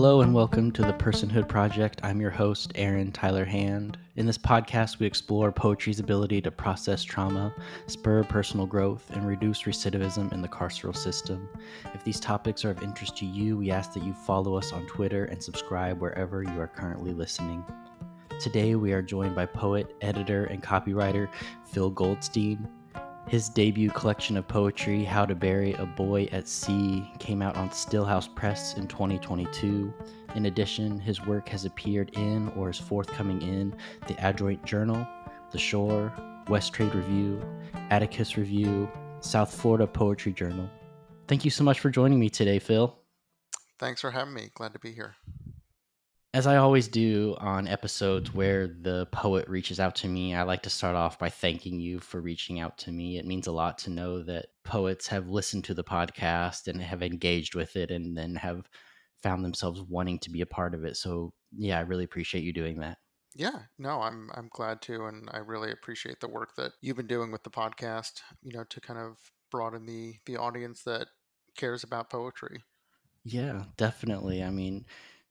Hello and welcome to the Personhood Project. I'm your host, Aaron Tyler Hand. In this podcast, we explore poetry's ability to process trauma, spur personal growth, and reduce recidivism in the carceral system. If these topics are of interest to you, we ask that you follow us on Twitter and subscribe wherever you are currently listening. Today, we are joined by poet, editor, and copywriter Phil Goldstein. His debut collection of poetry, How to Bury a Boy at Sea, came out on Stillhouse Press in 2022. In addition, his work has appeared in or is forthcoming in the Adroit Journal, The Shore, West Trade Review, Atticus Review, South Florida Poetry Journal. Thank you so much for joining me today, Phil. Thanks for having me. Glad to be here as I always do on episodes where the poet reaches out to me, I like to start off by thanking you for reaching out to me. It means a lot to know that poets have listened to the podcast and have engaged with it and then have found themselves wanting to be a part of it. So, yeah, I really appreciate you doing that. Yeah, no, I'm I'm glad to and I really appreciate the work that you've been doing with the podcast, you know, to kind of broaden the the audience that cares about poetry. Yeah, definitely. I mean,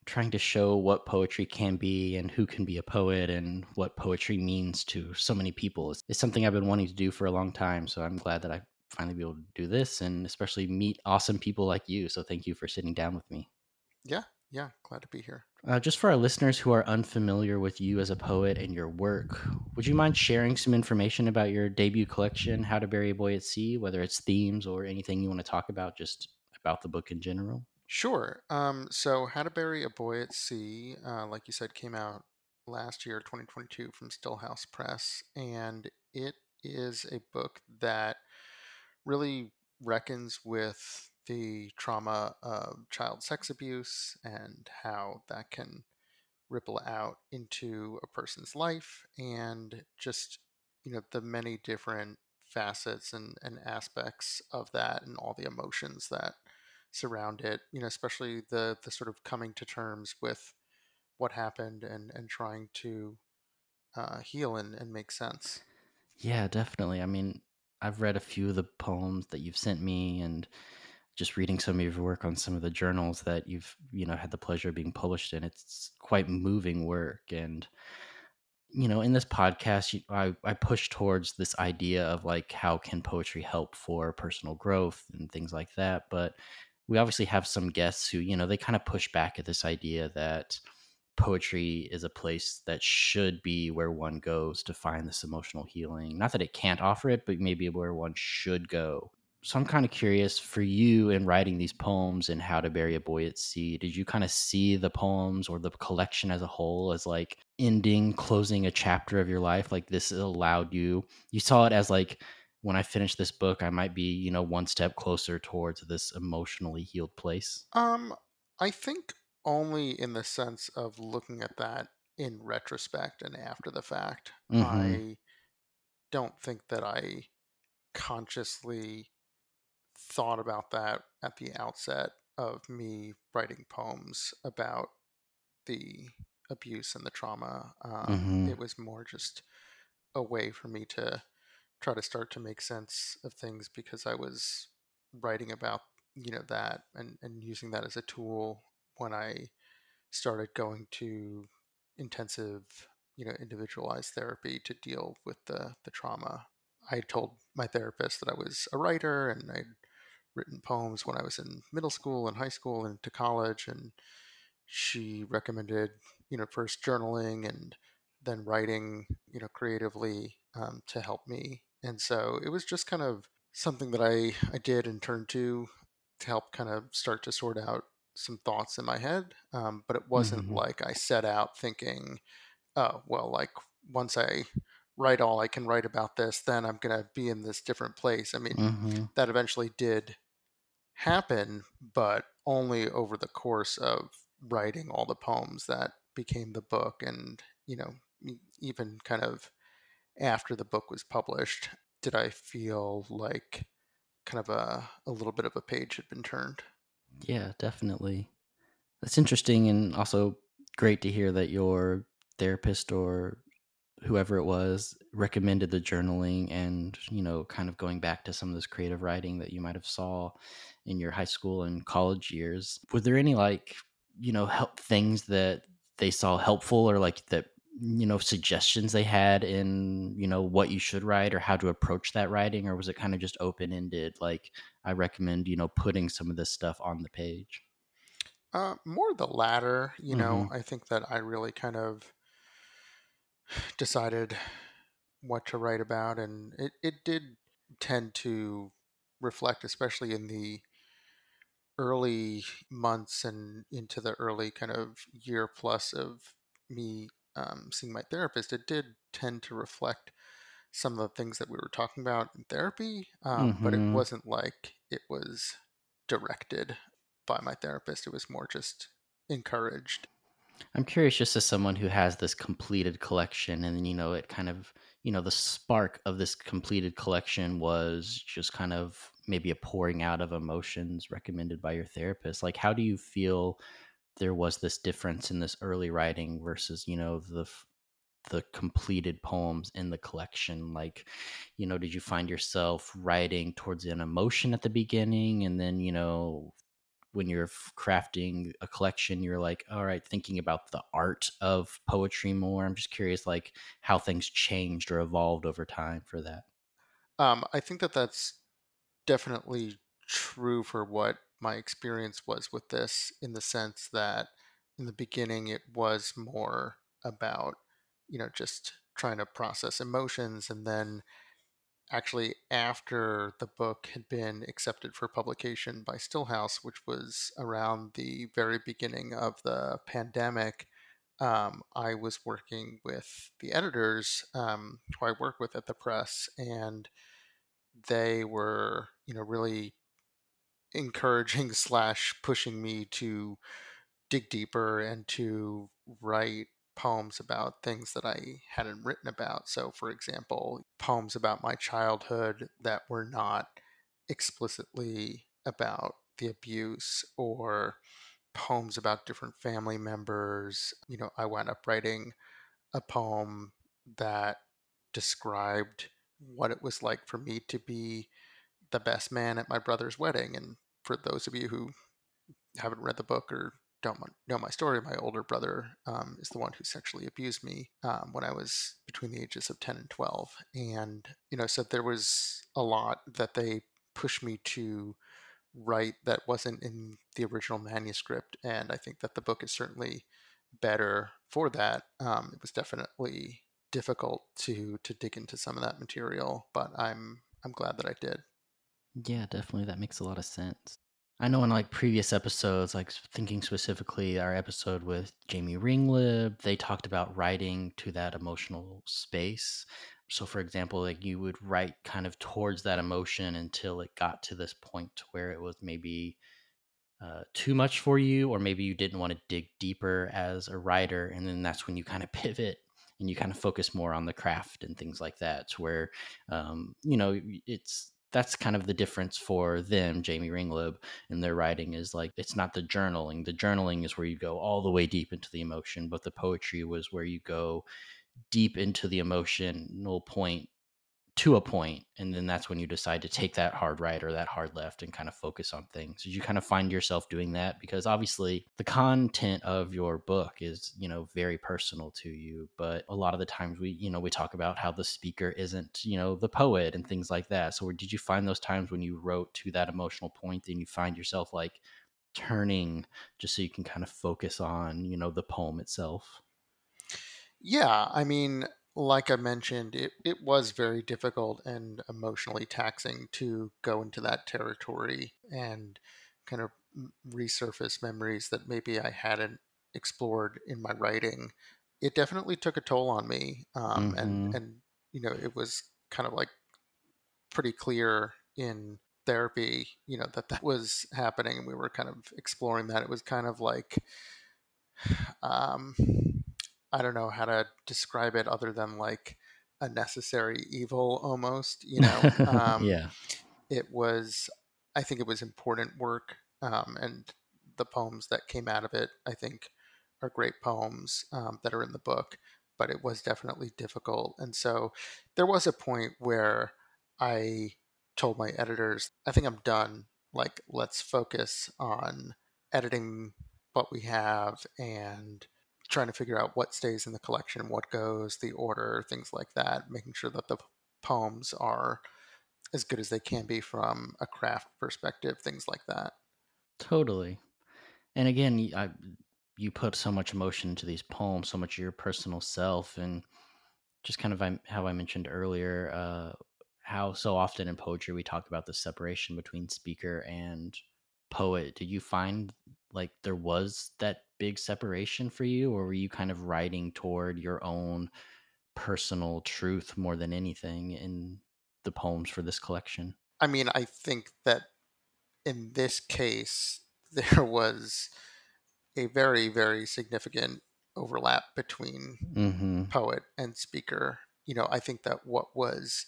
trying to show what poetry can be and who can be a poet and what poetry means to so many people is, is something I've been wanting to do for a long time. So I'm glad that I finally be able to do this and especially meet awesome people like you. So thank you for sitting down with me. Yeah, yeah, glad to be here. Uh, just for our listeners who are unfamiliar with you as a poet and your work, would you mind sharing some information about your debut collection, How to Bury a Boy at Sea, whether it's themes or anything you want to talk about, just about the book in general? Sure. Um, so, How to Bury a Boy at Sea, uh, like you said, came out last year, 2022, from Stillhouse Press, and it is a book that really reckons with the trauma of child sex abuse and how that can ripple out into a person's life and just you know the many different facets and, and aspects of that and all the emotions that surround it you know especially the the sort of coming to terms with what happened and and trying to uh, heal and, and make sense. Yeah definitely. I mean i've read a few of the poems that you've sent me and just reading some of your work on some of the journals that you've you know had the pleasure of being published in it's quite moving work. And you know in this podcast I, I push towards this idea of like how can poetry help for personal growth and things like that. But we obviously have some guests who, you know, they kind of push back at this idea that poetry is a place that should be where one goes to find this emotional healing. Not that it can't offer it, but maybe where one should go. So I'm kind of curious for you in writing these poems and how to bury a boy at sea. Did you kind of see the poems or the collection as a whole as like ending, closing a chapter of your life? Like this allowed you, you saw it as like when I finish this book, I might be, you know, one step closer towards this emotionally healed place? Um, I think only in the sense of looking at that in retrospect and after the fact. Mm-hmm. I don't think that I consciously thought about that at the outset of me writing poems about the abuse and the trauma. Um, mm-hmm. It was more just a way for me to try to start to make sense of things because I was writing about you know that and and using that as a tool when I started going to intensive you know individualized therapy to deal with the the trauma. I told my therapist that I was a writer and I'd written poems when I was in middle school and high school and to college and she recommended you know first journaling and then writing you know creatively um, to help me and so it was just kind of something that I, I did and turned to to help kind of start to sort out some thoughts in my head. Um, but it wasn't mm-hmm. like I set out thinking, oh, well, like once I write all I can write about this, then I'm going to be in this different place. I mean, mm-hmm. that eventually did happen, but only over the course of writing all the poems that became the book and, you know, even kind of after the book was published, did I feel like kind of a, a little bit of a page had been turned. Yeah, definitely. That's interesting and also great to hear that your therapist or whoever it was recommended the journaling and you know kind of going back to some of this creative writing that you might have saw in your high school and college years were there any like you know, help things that they saw helpful or like that you know suggestions they had in you know what you should write or how to approach that writing or was it kind of just open ended like i recommend you know putting some of this stuff on the page Uh, more the latter, you know. mhm I think that I really kind of decided what to write about, and it, it did tend to reflect, especially in the early months and into the early kind of year plus of me um, seeing my therapist, it did tend to reflect some of the things that we were talking about in therapy, um, but it mhm wasn't like it was directed by my therapist. It was more just encouraged. i'm curious just as someone who has this completed collection and you know it kind of you know the spark of this completed collection was just kind of maybe a pouring out of emotions recommended by your therapist like how do you feel there was this difference in this early writing versus you know the the completed poems in the collection like you know did you find yourself writing towards an emotion at the beginning and then you know when you're crafting a collection you're like all right thinking about the art of poetry more. I'm just curious like how things changed or evolved over time for that. Um, I think that that's definitely true for what my experience was with this, in the sense that in the beginning it was more about, you know, just trying to process emotions. And then actually, after the book had been accepted for publication by Stillhouse, which was around the very beginning of the pandemic, um, I was working with the editors um, who I work with at the press, and they were, you know, really encouraging slash pushing me to dig deeper and to write poems about things that I hadn't written about. So, for example, poems about my childhood that were not explicitly about the abuse or poems about different family members. You know, I wound up writing a poem that described what it was like for me to be the best man at my brother's wedding. And for those of you who haven't read the book or don't know my story, my older brother um, is the one who sexually abused me um, when I was between the ages of 10 and 12. And, you know, so there was a lot that they pushed me to write that wasn't in the original manuscript. And I think that the book is certainly better for that. Um, it was definitely difficult to to dig into some of that material, but I'm I'm glad that I did. Yeah, definitely. That makes a lot of sense. I know in like previous episodes, like thinking specifically our episode with Jamie Ringlib, they talked about writing to that emotional space. So, for example, like you would write kind of towards that emotion until it got to this point where it was maybe uh, too much for you, or maybe you didn't want to dig deeper as a writer, and then that's when you kind of pivot and you kind of focus more on the craft and things like that. Where, um, you know, it's that's kind of the difference for them, Jamie Ringlob, and their writing is like it's not the journaling. The journaling is where you go all the way deep into the emotion, but the poetry was where you go deep into the emotional point to a point and then that's when you decide to take that hard right or that hard left and kind of focus on things. Did you kind of find yourself doing that? Because obviously the content of your book is you know very personal to you but a lot of the times we you know we talk about how the speaker isn't you know the poet and things like that. So did you find those times when you wrote to that emotional point and you find yourself like turning just so you can kind of focus on you know the poem itself? Yeah, I mean, like I mentioned, it, it was very difficult and emotionally taxing to go into that territory and kind of resurface memories that maybe I hadn't explored in my writing. It definitely took a toll on me. Um, and, mm-hmm and, you know, it was kind of like pretty clear in therapy, you know, that that was happening and we were kind of exploring that. It was kind of like, um, I don't know how to describe it other than like a necessary evil almost, you know. Um, yeah it was, I think it was important work, um, and the poems that came out of it, I think, are great poems um, that are in the book, but it was definitely difficult. And so there was a point where I told my editors, I think I'm done. Like, let's focus on editing what we have and trying to figure out what stays in the collection, what goes, the order, things like that, making sure that the poems are as good as they can be from a craft perspective, things like that. Totally. And again, I, you put so much emotion into these poems, so much of your personal self, and just kind of how I mentioned earlier, uh, how so often in poetry we talk about the separation between speaker and poet. Did you find like there was that big separation for you, or were you kind of writing toward your own personal truth more than anything in the poems for this collection? I mean, I think that in this case, there was a very, very significant overlap between mm-hmm. poet and speaker. You know, I think that what was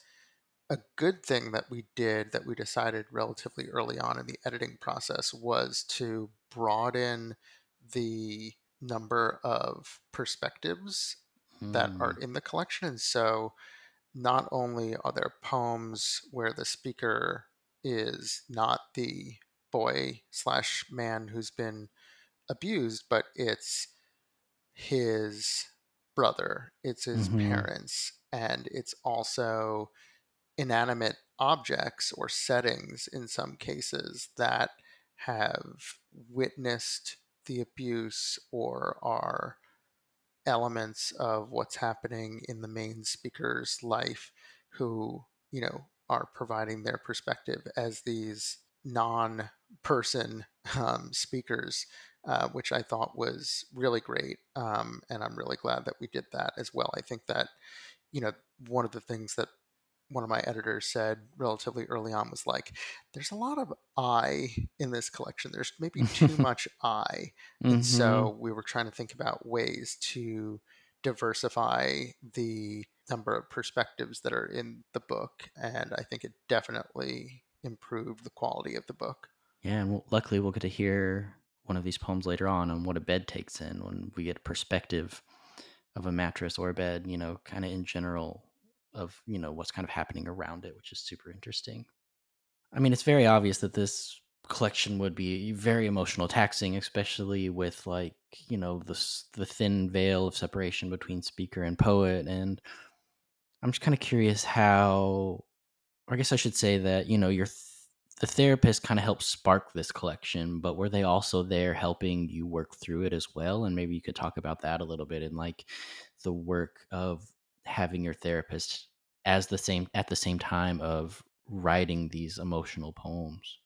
a good thing that we did that we decided relatively early on in the editing process was to broaden the number of perspectives mm. that are hmm. in the collection. And so not only are there poems where the speaker is not the boy slash man who's been abused, but it's his brother, it's his mm-hmm. parents, and it's also inanimate objects or settings in some cases that have witnessed the abuse or are elements of what's happening in the main speaker's life who, you know, are providing their perspective as these non person um, speakers, uh, which I thought was really great. Um, and I'm really glad that we did that as well. I think that, you know, one of the things that one of my editors said relatively early on was like, there's a lot of I in this collection. There's maybe too much I. And mm-hmm. so we were trying to think about ways to diversify the number of perspectives that are in the book. And I think it definitely improved the quality of the book. Yeah. And luckily, we'll get to hear one of these poems later on on what a bed takes in when we get a perspective of a mattress or a bed, you know, kind of in general of you know what's kind of happening around it, which is super interesting. I mean, it's very obvious that this collection would be very emotional taxing, especially with like you know the the thin veil of separation between speaker and poet. And I'm just kind of curious how, I guess I should say that you know your th- the therapist kind of helped spark this collection, but were they also there helping you work through it as well? And maybe you could talk about that a little bit and like the work of having your therapist as the same at the same time of writing these emotional poems?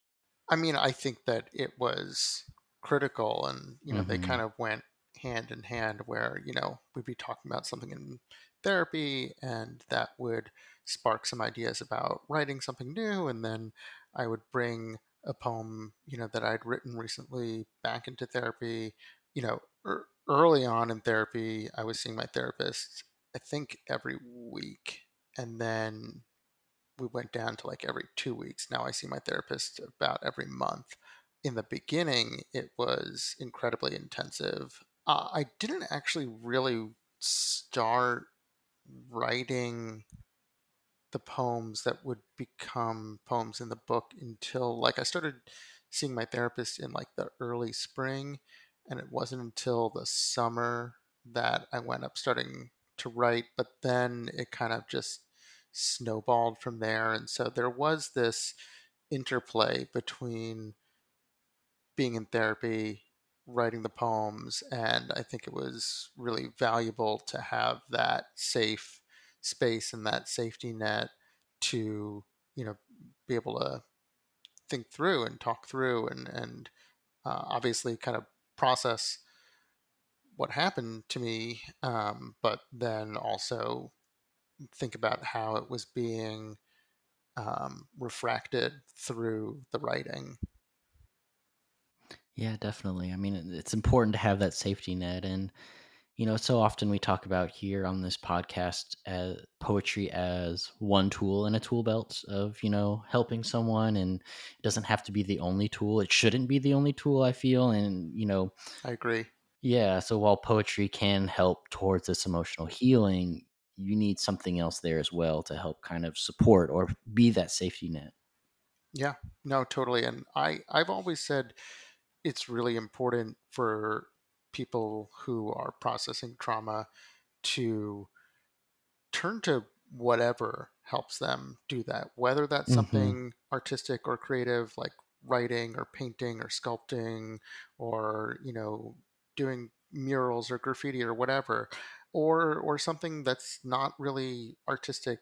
I mean, I think that it was critical and you know mm-hmm. they kind of went hand in hand where you know we'd be talking about something in therapy and that would spark some ideas about writing something new and then I would bring a poem you know that I'd written recently back into therapy you know er, early on in therapy I was seeing my therapist I think every week. And then we went down to like every two weeks. Now I see my therapist about every month. In the beginning, it was incredibly intensive. Uh, I didn't actually really start writing the poems that would become poems in the book until like I started seeing my therapist in like the early spring and it wasn't until the summer that I went up starting to write, but then it kind of just snowballed from there. And so there was this interplay between being in therapy, writing the poems, and I think it was really valuable to have that safe space and that safety net to, you know, be able to think through and talk through and, and uh, obviously kind of process what happened to me, um, but then also think about how it was being um, refracted through the writing. Yeah, definitely. I mean, it's important to have that safety net. And, you know, so often we talk about here on this podcast as poetry as one tool in a tool belt of, you know, helping someone. And it doesn't have to be the only tool. It shouldn't be the only tool, I feel. And, you know, I agree. Yeah, so while poetry can help towards this emotional healing, you need something else there as well to help kind of support or be that safety net. Yeah, no, totally. And I, I've always said, it's really important for people who are processing trauma to turn to whatever helps them do that, whether that's Mm-hmm. something artistic or creative like writing or painting or sculpting or, you know, doing murals or graffiti or whatever, or or something that's not really artistic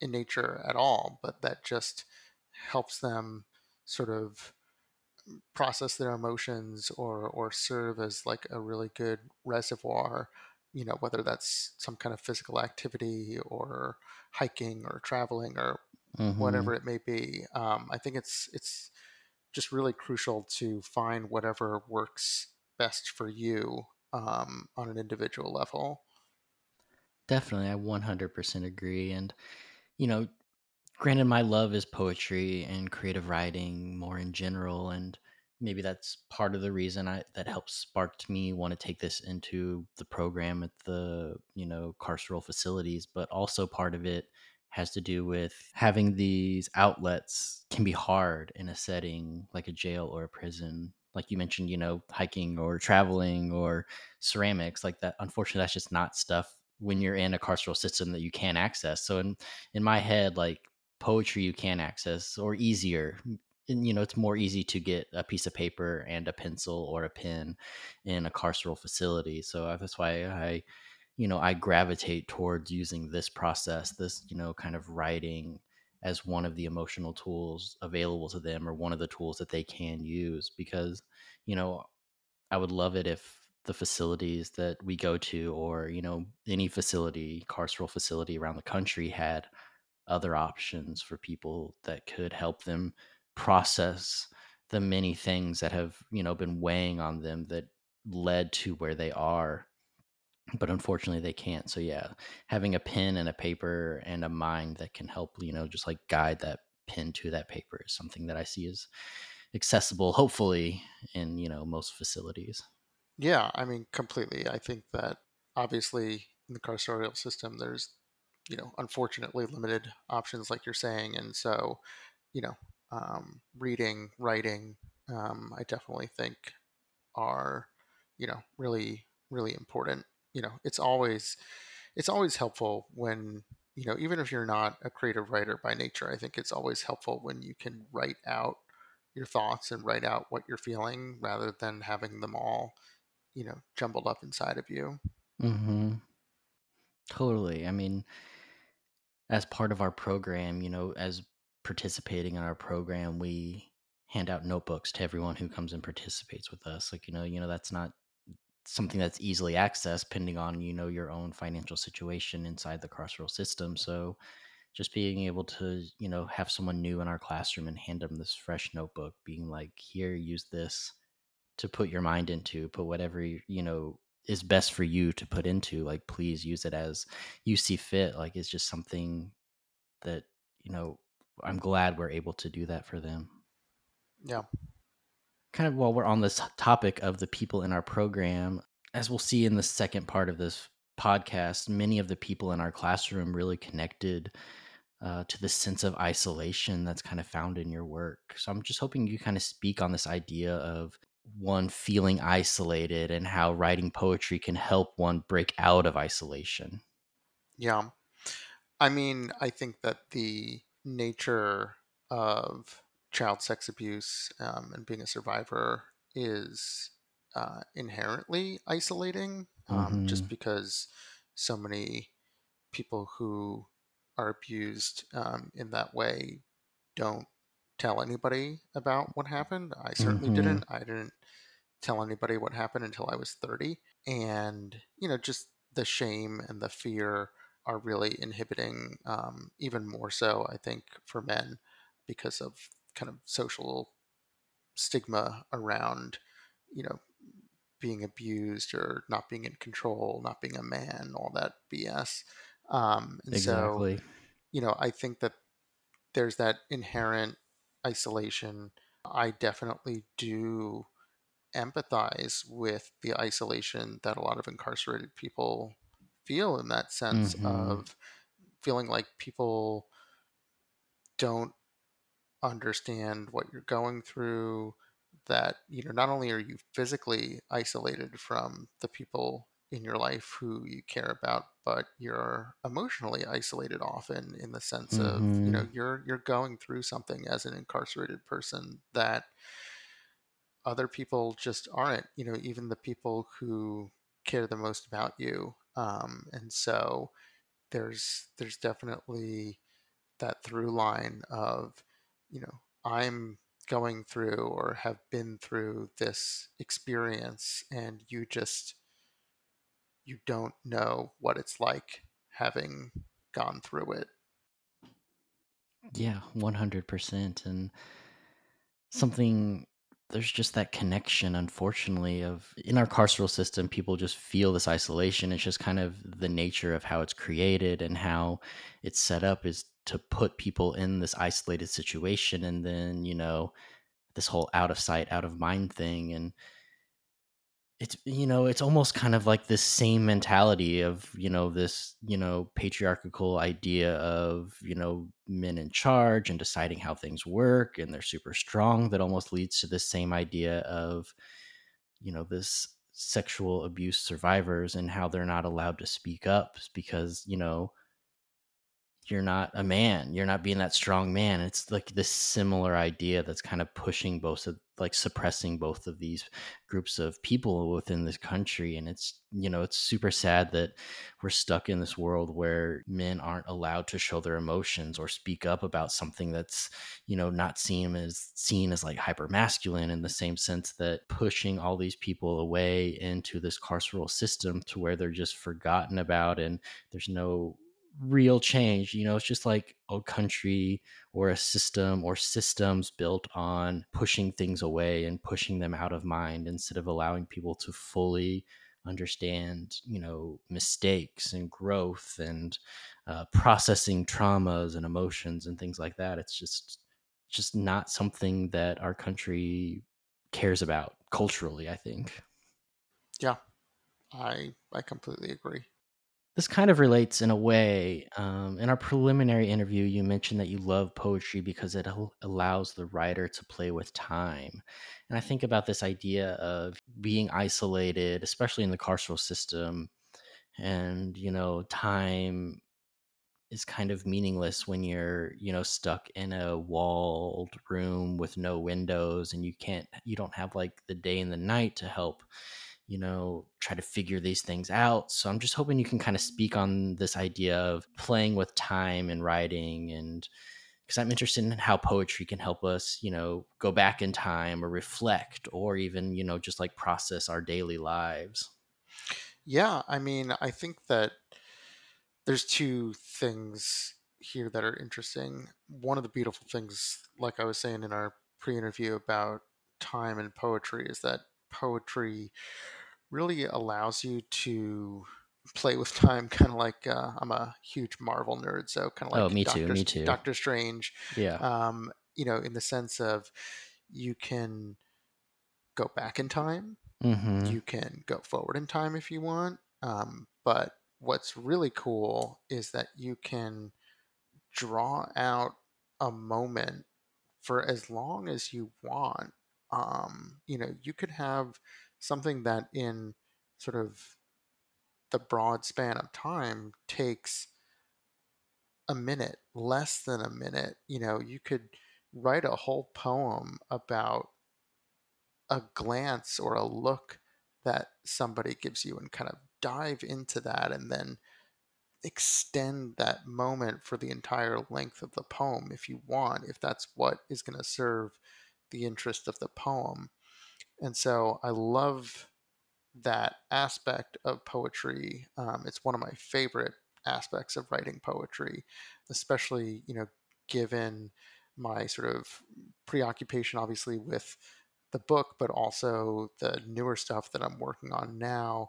in nature at all, but that just helps them sort of process their emotions or or serve as like a really good reservoir you know whether that's some kind of physical activity or hiking or traveling or Mm-hmm. whatever it may be um, i think it's it's just really crucial to find whatever works best for you um, on an individual level Definitely, I 100% agree. And, you know, granted, my love is poetry and creative writing more in general. And maybe that's part of the reason I that helped sparked me want to take this into the program at the, you know, carceral facilities. But also part of it has to do with having these outlets can be hard in a setting like a jail or a prison. Like you mentioned, you know, hiking or traveling or ceramics, like that. Unfortunately, that's just not stuff when you're in a carceral system that you can't access. So in in my head, like poetry you can access or easier. And, you know, it's more easy to get a piece of paper and a pencil or a pen in a carceral facility. So uh, that's why I, you know, I gravitate towards using this process, this, you know, kind of writing as one of the emotional tools available to them or one of the tools that they can use because, you know, I would love it if the facilities that we go to or, you know, any facility, carceral facility around the country had other options for people that could help them process the many things that have, you know, been weighing on them that led to where they are. But unfortunately, they can't. So, yeah, having a pen and a paper and a mind that can help, you know, just like guide that pen to that paper is something that I see as accessible, hopefully, in, you know, most facilities. yeah i mean completely i think that obviously in the carceral system there's you know unfortunately limited options like you're saying and so you know, um, reading, writing, um, I definitely think are, you know, really, really important. You know, it's always, it's always helpful when, you know, even if you're not a creative writer by nature, I think it's always helpful when you can write out your thoughts and write out what you're feeling rather than having them all, you know, jumbled up inside of you. hmm Totally. I mean, as part of our program, you know, as participating in our program, we hand out notebooks to everyone who comes and participates with us. Like, you know, you know, that's not something that's easily accessed depending on, you know, your own financial situation inside the carceral system. So just being able to, you know, have someone new in our classroom and hand them this fresh notebook, being like, here, use this to put your mind into, put whatever, you know, is best for you to put into, like, please use it as you see fit. Like, it's just something that, you know, I'm glad we're able to do that for them. Yeah. Kind of while we're on this topic of the people in our program, as we'll see in the second part of this podcast, many of the people in our classroom really connected uh, to the sense of isolation that's kind of found in your work. So I'm just hoping you kind of speak on this idea of one feeling isolated and how writing poetry can help one break out of isolation. Yeah. I mean, I think that the nature of child sex abuse um, and being a survivor is uh, inherently isolating um, Mm-hmm. just because so many people who are abused um, in that way don't tell anybody about what happened. I certainly Mm-hmm. didn't. I didn't tell anybody what happened until I was 30. And, you know, just the shame and the fear are really inhibiting, um, even more so, I think, for men because of kind of social stigma around, you know, being abused or not being in control, not being a man, all that BS. Um, and so, you know, I think that there's that inherent isolation. I definitely do empathize with the isolation that a lot of incarcerated people feel in that sense Mm-hmm. of feeling like people don't understand what you're going through. that you know not only are you physically isolated from the people in your life who you care about but you're emotionally isolated often in the sense of you know Mhm. you're you're going through something as an incarcerated person that other people just aren't you know even the people who care the most about you um, and so there's there's definitely that through line of you know i'm going through or have been through this experience and you just you don't know what it's like having gone through it Yeah, 100%. And something, there's just that connection, unfortunately, of in our carceral system, people just feel this isolation. It's just kind of the nature of how it's created and how it's set up is to put people in this isolated situation. And then, you know, this whole out of sight, out of mind thing. And It's you know, it's almost kind of like this same mentality of, you know, this, you know, patriarchal idea of, you know, men in charge and deciding how things work and they're super strong that almost leads to this same idea of, you know, this sexual abuse survivors and how they're not allowed to speak up because, you know, you're not a man. You're not being that strong man. It's like this similar idea that's kind of pushing both of like suppressing both of these groups of people within this country. And it's, you know, it's super sad that we're stuck in this world where men aren't allowed to show their emotions or speak up about something that's, you know, not seen as seen as like hyper masculine in the same sense that pushing all these people away into this carceral system to where they're just forgotten about and there's no real change. You know, it's just like a country or a system or systems built on pushing things away and pushing them out of mind instead of allowing people to fully understand, you know, mistakes and growth and uh, processing traumas and emotions and things like that. It's just just not something that our country cares about culturally, I think. yeah i i completely agree This kind of relates in a way. Um, in our preliminary interview, you mentioned that you love poetry because it al- allows the writer to play with time. And I think about this idea of being isolated, especially in the carceral system. And, you know, time is kind of meaningless when you're, you know, stuck in a walled room with no windows and you can't, you don't have like the day and the night to help you know, try to figure these things out. So I'm just hoping you can kind of speak on this idea of playing with time and writing and because I'm interested in how poetry can help us, you know, go back in time or reflect or even, you know, just like process our daily lives. yeah i mean i think that there's two things here that are interesting. One of the beautiful things, like I was saying in our pre interview about time and poetry, is that poetry really allows you to play with time, kind of like uh, I'm a huge Marvel nerd, so kind of Oh, like me too. Doctor Me too. Doctor Strange, Yeah. um, you know, in the sense of you can go back in time Mhm. you can go forward in time if you want. Um, but what's really cool is that you can draw out a moment for as long as you want. Um, you know, you could have something that in sort of the broad span of time takes a minute, less than a minute. You know, you could write a whole poem about a glance or a look that somebody gives you and kind of dive into that and then extend that moment for the entire length of the poem if you want, if that's what is going to serve the interest of the poem. And so I love that aspect of poetry. Um, it's one of my favorite aspects of writing poetry, especially, you know, given my sort of preoccupation, obviously, with the book, but also the newer stuff that I'm working on now,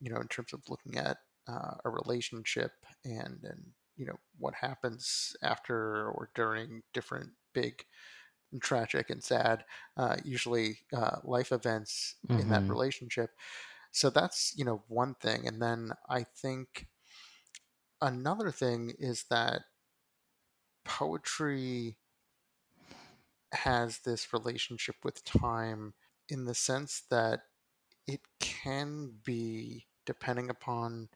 you know, in terms of looking at uh, a relationship and, and, you know, what happens after or during different big and tragic and sad, uh, usually uh, life events in that Mhm. relationship so that's you know one thing and then i think another thing is that poetry has this relationship with time in the sense that it can be, depending upon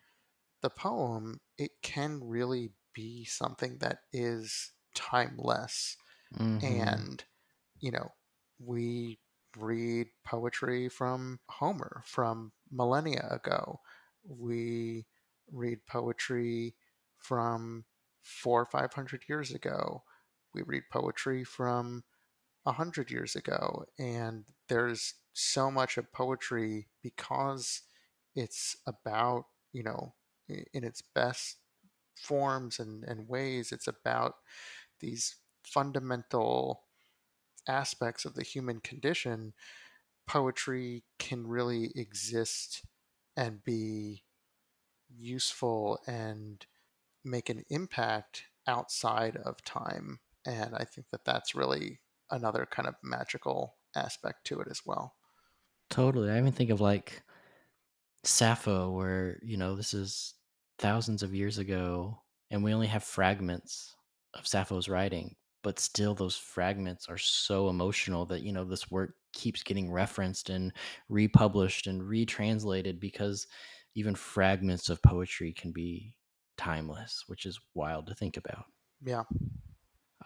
the poem, it can really be something that is timeless. Mm-hmm. And, you know, we read poetry from Homer from millennia ago. We read poetry from four or five hundred years ago. We read poetry from a hundred years ago. And there's so much of poetry because it's about, you know, in its best forms and, and ways, it's about these fundamental aspects of the human condition. Poetry can really exist and be useful and make an impact outside of time. And I think that that's really another kind of magical aspect to it as well. Totally. I even think of like Sappho, where, you know, this is thousands of years ago, and we only have fragments of Sappho's writing, but still those fragments are so emotional that, you know, this work keeps getting referenced and republished and retranslated because even fragments of poetry can be timeless, which is wild to think about. Yeah.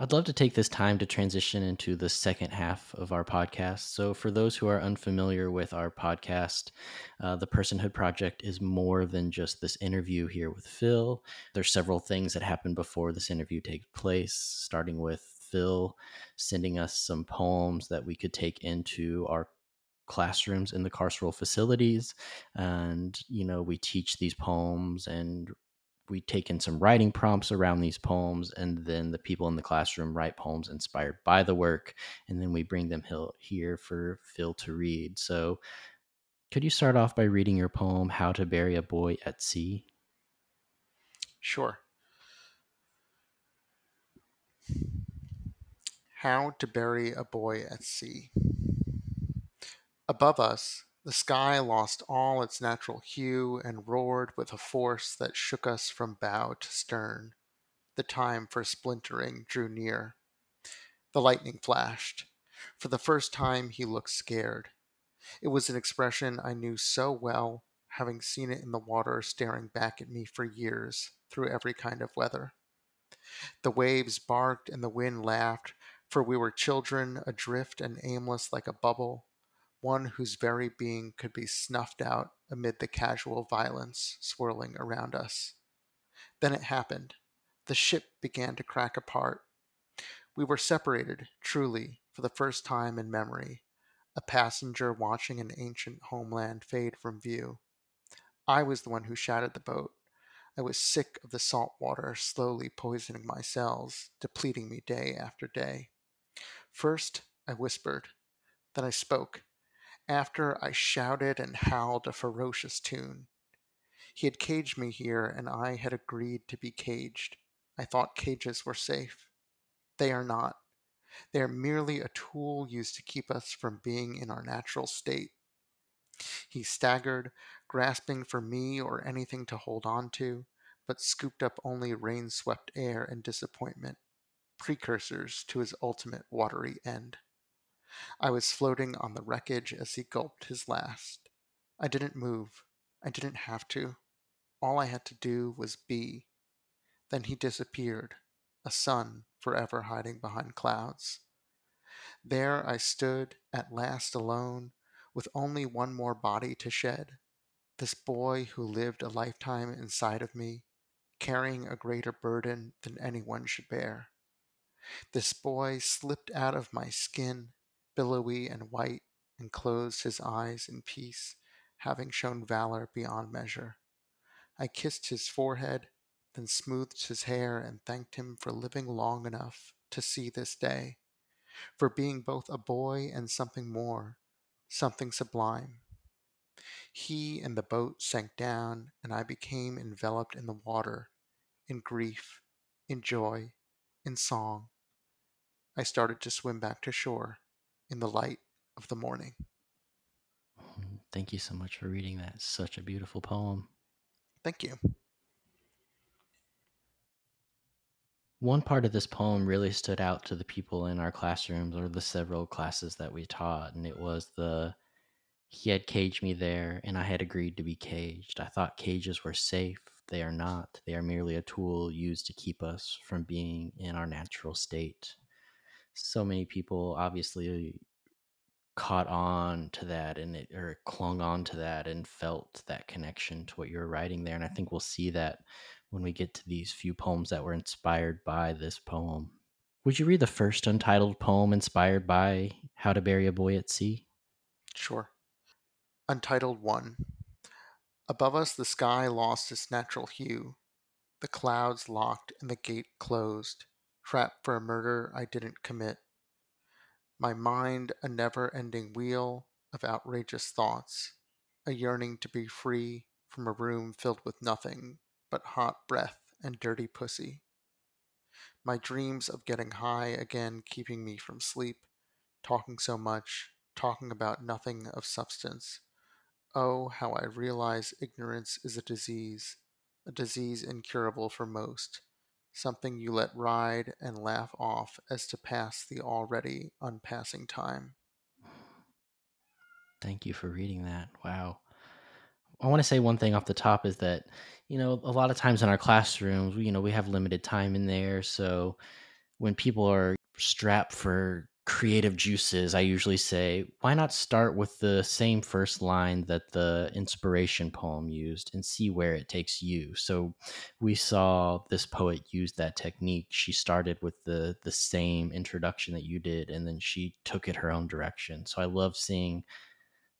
I'd love to take this time to transition into the second half of our podcast. So, for those who are unfamiliar with our podcast, uh, the Personhood Project is more than just this interview here with Phil. There's several things that happen before this interview takes place, starting with Phil sending us some poems that we could take into our classrooms in the carceral facilities and you know we teach these poems and we take in some writing prompts around these poems and then the people in the classroom write poems inspired by the work and then we bring them here for phil to read. So could you start off by reading your poem how to bury a boy at sea? Sure. How to bury a boy at sea. Above us the sky lost all its natural hue and roared with a force that shook us from bow to stern. The time for splintering drew near. The lightning flashed. For the first time, he looked scared. It was an expression I knew so well, having seen it in the water staring back at me for years, through every kind of weather. The waves barked and the wind laughed, for we were children, adrift and aimless like a bubble, one whose very being could be snuffed out amid the casual violence swirling around us. Then it happened. The ship began to crack apart. We were separated, truly, for the first time in memory, a passenger watching an ancient homeland fade from view. I was the one who shattered the boat. I was sick of the salt water slowly poisoning my cells, depleting me day after day. First, I whispered. Then I spoke after I shouted and howled a ferocious tune. He had caged me here, and I had agreed to be caged. I thought cages were safe. They are not. They are merely a tool used to keep us from being in our natural state. He staggered, grasping for me or anything to hold on to, but scooped up only rain swept air and disappointment, precursors to his ultimate watery end. I was floating on the wreckage as he gulped his last. I didn't move. I didn't have to. All I had to do was be. Then he disappeared, a sun forever hiding behind clouds. There I stood, at last alone, with only one more body to shed. This boy who lived a lifetime inside of me, carrying a greater burden than anyone should bear. This boy slipped out of my skin billowy and white, and closed his eyes in peace, having shown valor beyond measure. I kissed his forehead, then smoothed his hair, and thanked him for living long enough to see this day, for being both a boy and something more, something sublime. He and the boat sank down, and I became enveloped in the water, in grief, in joy, in song. I started to swim back to shore in the light of the morning. Thank you so much for reading that. Such a beautiful poem. Thank you. One part of this poem really stood out to the people in our classrooms or the several classes that we taught, and it was the he had caged me there, and I had agreed to be caged. I thought cages were safe. They are not. They are merely a tool used to keep us from being in our natural state. So many people obviously caught on to that and it or clung on to that and felt that connection to what you're writing there. And I think we'll see that when we get to these few poems that were inspired by this poem. Would you read the first untitled poem inspired by How to Bury a Boy at Sea? Sure. Untitled 1 Above us, the sky lost its natural hue. The clouds locked and the gate closed, trapped for a murder I didn't commit. My mind a never ending wheel of outrageous thoughts, a yearning to be free from a room filled with nothing but hot breath and dirty pussy. My dreams of getting high again keeping me from sleep, talking so much, talking about nothing of substance. Oh, how I realize ignorance is a disease, a disease incurable for most, something you let ride and laugh off as to pass the already unpassing time. Thank you for reading that. Wow. I want to say one thing off the top is that, you know, a lot of times in our classrooms, you know, we have limited time in there. So when people are strapped for creative juices, I usually say, why not start with the same first line that the inspiration poem used and see where it takes you? So we saw this poet use that technique. She started with the the same introduction that you did and then she took it her own direction. So I love seeing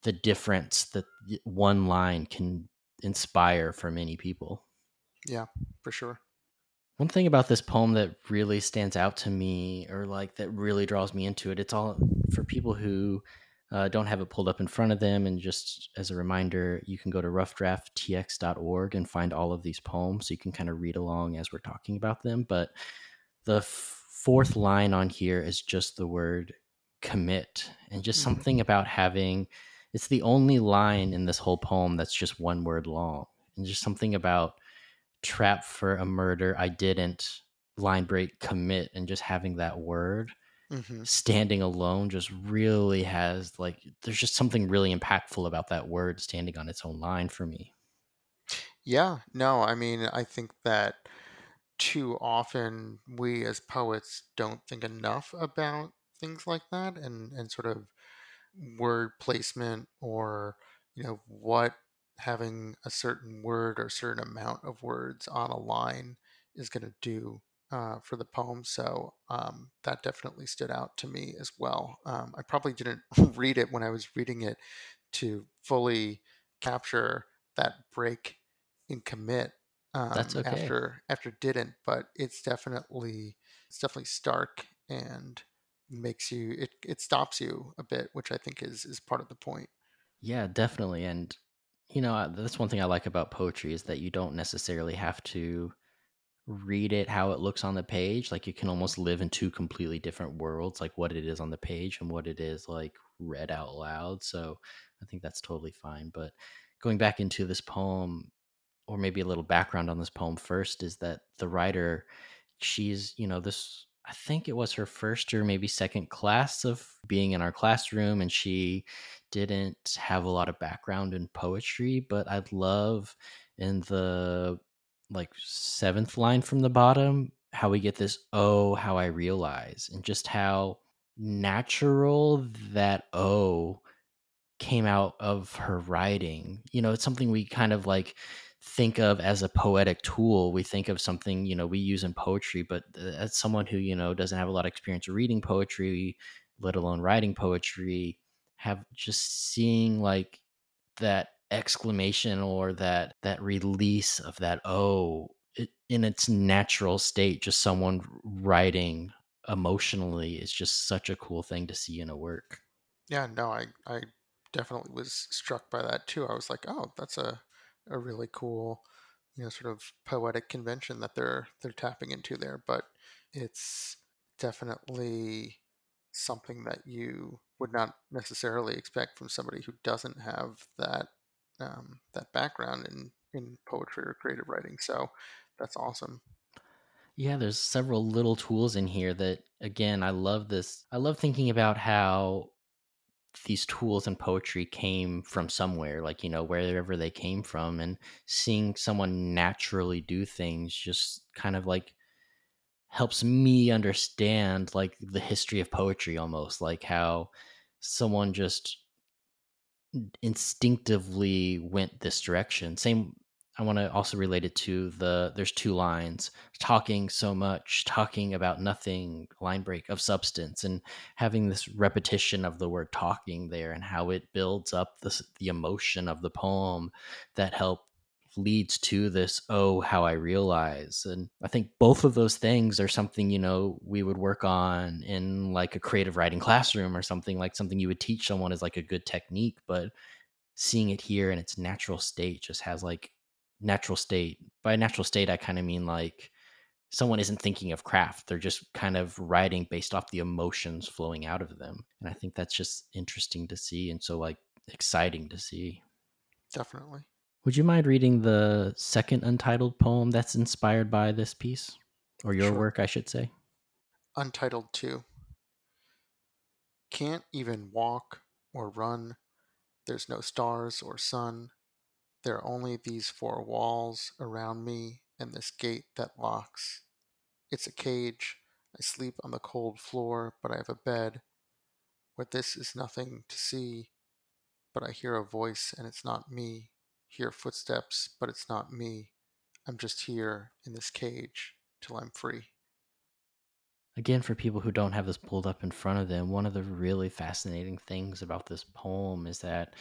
the difference that one line can inspire for many people. Yeah, for sure. One thing about this poem that really stands out to me, or like that really draws me into it, it's all for people who uh, don't have it pulled up in front of them. And just as a reminder, you can go to roughdrafttx.org and find all of these poems so you can kind of read along as we're talking about them. But the f- fourth line on here is just the word commit and just mm-hmm. something about having it's the only line in this whole poem that's just one word long and just something about trap for a murder i didn't line break commit and just having that word mm-hmm. standing alone just really has like there's just something really impactful about that word standing on its own line for me yeah no i mean i think that too often we as poets don't think enough about things like that and and sort of word placement or you know what having a certain word or certain amount of words on a line is going to do uh, for the poem. So um, that definitely stood out to me as well. Um, I probably didn't read it when I was reading it to fully capture that break in commit. Um, That's okay. After after didn't, but it's definitely it's definitely stark and makes you it, it stops you a bit which i think is is part of the point yeah definitely and you know uh, that's one thing i like about poetry is that you don't necessarily have to read it how it looks on the page like you can almost live in two completely different worlds like what it is on the page and what it is like read out loud so i think that's totally fine but going back into this poem or maybe a little background on this poem first is that the writer she's you know this I think it was her first or maybe second class of being in our classroom, and she didn't have a lot of background in poetry. But I'd love in the like seventh line from the bottom how we get this oh how I realize and just how natural that oh came out of her writing. You know, it's something we kind of like think of as a poetic tool. We think of something you know we use in poetry but uh, as someone who you know doesn't have a lot of experience reading poetry let alone writing poetry have just seeing like that exclamation or that that release of that oh it, in its natural state just someone writing emotionally is just such a cool thing to see in a work. Yeah no i i definitely was struck by that too. I was like oh that's a a really cool, you know, sort of poetic convention that they're they're tapping into there. But it's definitely something that you would not necessarily expect from somebody who doesn't have that um, that background in in poetry or creative writing. So that's awesome. Yeah, there's several little tools in here that again, I love this. I love thinking about how these tools and poetry came from somewhere, like, you know, wherever they came from and seeing someone naturally do things just kind of like helps me understand like the history of poetry almost, like how someone just mm, instinctively went this direction. Same I want to also relate it to the there's two lines talking so much, talking about nothing, line break of substance, and having this repetition of the word talking there and how it builds up the, the emotion of the poem that help leads to this oh how i realize and i think both of those things are something you know we would work on in like a creative writing classroom or something like something you would teach someone as like a good technique but seeing it here in its natural state just has like natural state by natural state i kind of mean like someone isn't thinking of craft they're just kind of writing based off the emotions flowing out of them and i think that's just interesting to see and so like exciting to see definitely would you mind reading the second untitled poem that's inspired by this piece? Or your sure. work, I should say? Untitled 2. Can't even walk or run. There's no stars or sun. There are only these four walls around me and this gate that locks. It's a cage. I sleep on the cold floor, but I have a bed where this is nothing to see. But I hear a voice and it's not me hear footsteps, but it's not me. I'm just here in this cage till I'm free. Again, for people who don't have this pulled up in front of them, one of the really fascinating things about this poem is that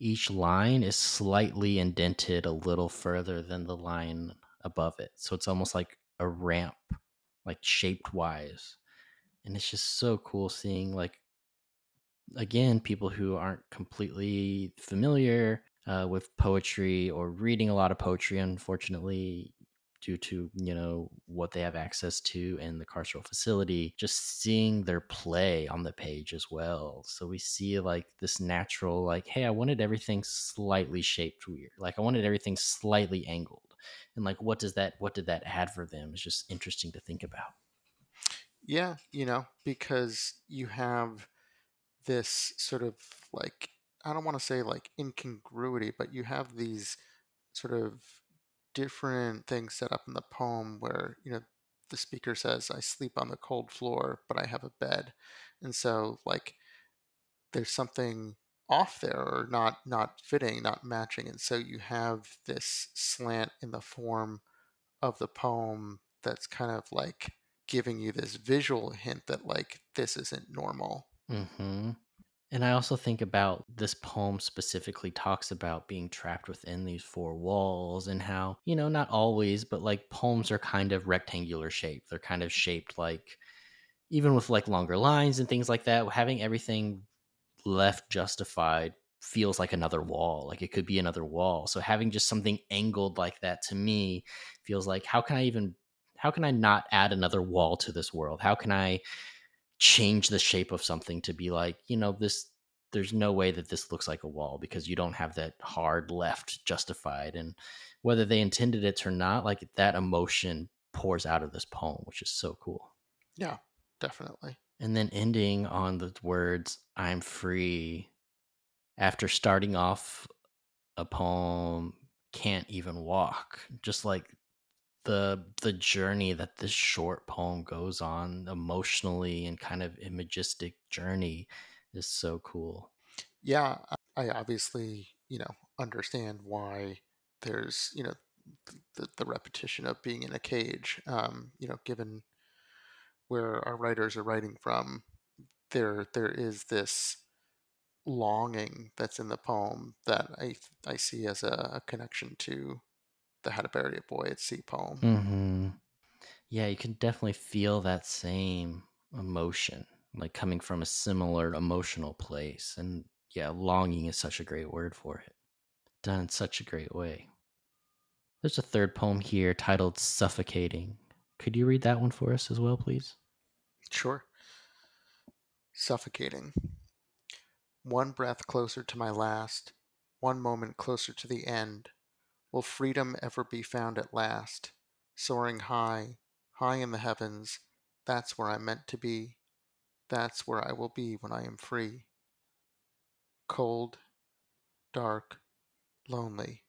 each line is slightly indented a little further than the line above it. So it's almost like a ramp, like shaped wise. And it's just so cool seeing, like, again, people who aren't completely familiar uh, with poetry or reading a lot of poetry, unfortunately, due to you know what they have access to in the carceral facility just seeing their play on the page as well. So we see like this natural like hey i wanted everything slightly shaped weird. Like i wanted everything slightly angled. And like what does that what did that add for them it's just interesting to think about. Yeah you know because you have this sort of like I don't want to say like incongruity, but you have these sort of different things set up in the poem where, you know, the speaker says, I sleep on the cold floor, but I have a bed. And so like there's something off there or not not fitting, not matching. And so you have this slant in the form of the poem that's kind of like giving you this visual hint that like this isn't normal. Mm-hmm. And I also think about this poem specifically talks about being trapped within these four walls and how, you know, not always, but like poems are kind of rectangular shaped. They're kind of shaped like, even with like longer lines and things like that, having everything left justified feels like another wall. Like it could be another wall. So having just something angled like that to me feels like, how can I even, how can I not add another wall to this world? How can I, change the shape of something to be like, you know, this there's no way that this looks like a wall because you don't have that hard left justified and whether they intended it or not like that emotion pours out of this poem which is so cool. Yeah definitely. And then ending on the words i'm free after starting off a poem can't even walk just like the the journey that this short poem goes on emotionally and kind of imagistic journey is so cool. Yeah, I obviously, you know, understand why there's, you know, the, the repetition of being in a cage. Um, you know, given where our writers are writing from, there there is this longing that's in the poem that I I see as a, a connection to the How to Bury a Boy at Sea poem. Mm-hmm. Yeah, you can definitely feel that same emotion, like coming from a similar emotional place. And yeah, longing is such a great word for it. Done in such a great way. There's a third poem here titled Suffocating. Could you read that one for us as well, please? Sure. Suffocating. One breath closer to my last, one moment closer to the end Will freedom ever be found at last, soaring high, high in the heavens. That's where I'm meant to be. That's where I will be when I am free. Cold, dark, lonely,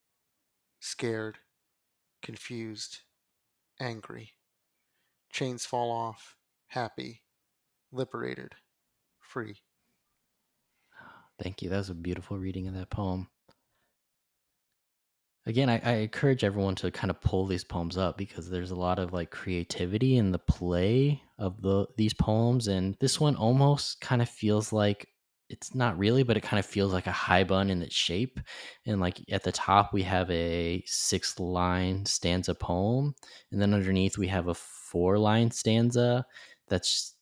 scared, confused, angry. Chains fall off, happy, liberated, free. Thank you. That was a beautiful reading of that poem. Again, I, I encourage everyone to kind of pull these poems up because there's a lot of like creativity in the play of the these poems, and this one almost kind of feels like it's not really, but it kind of feels like a haibun in its shape. And like at the top, we have a six line stanza poem, and then underneath we have a four line stanza that's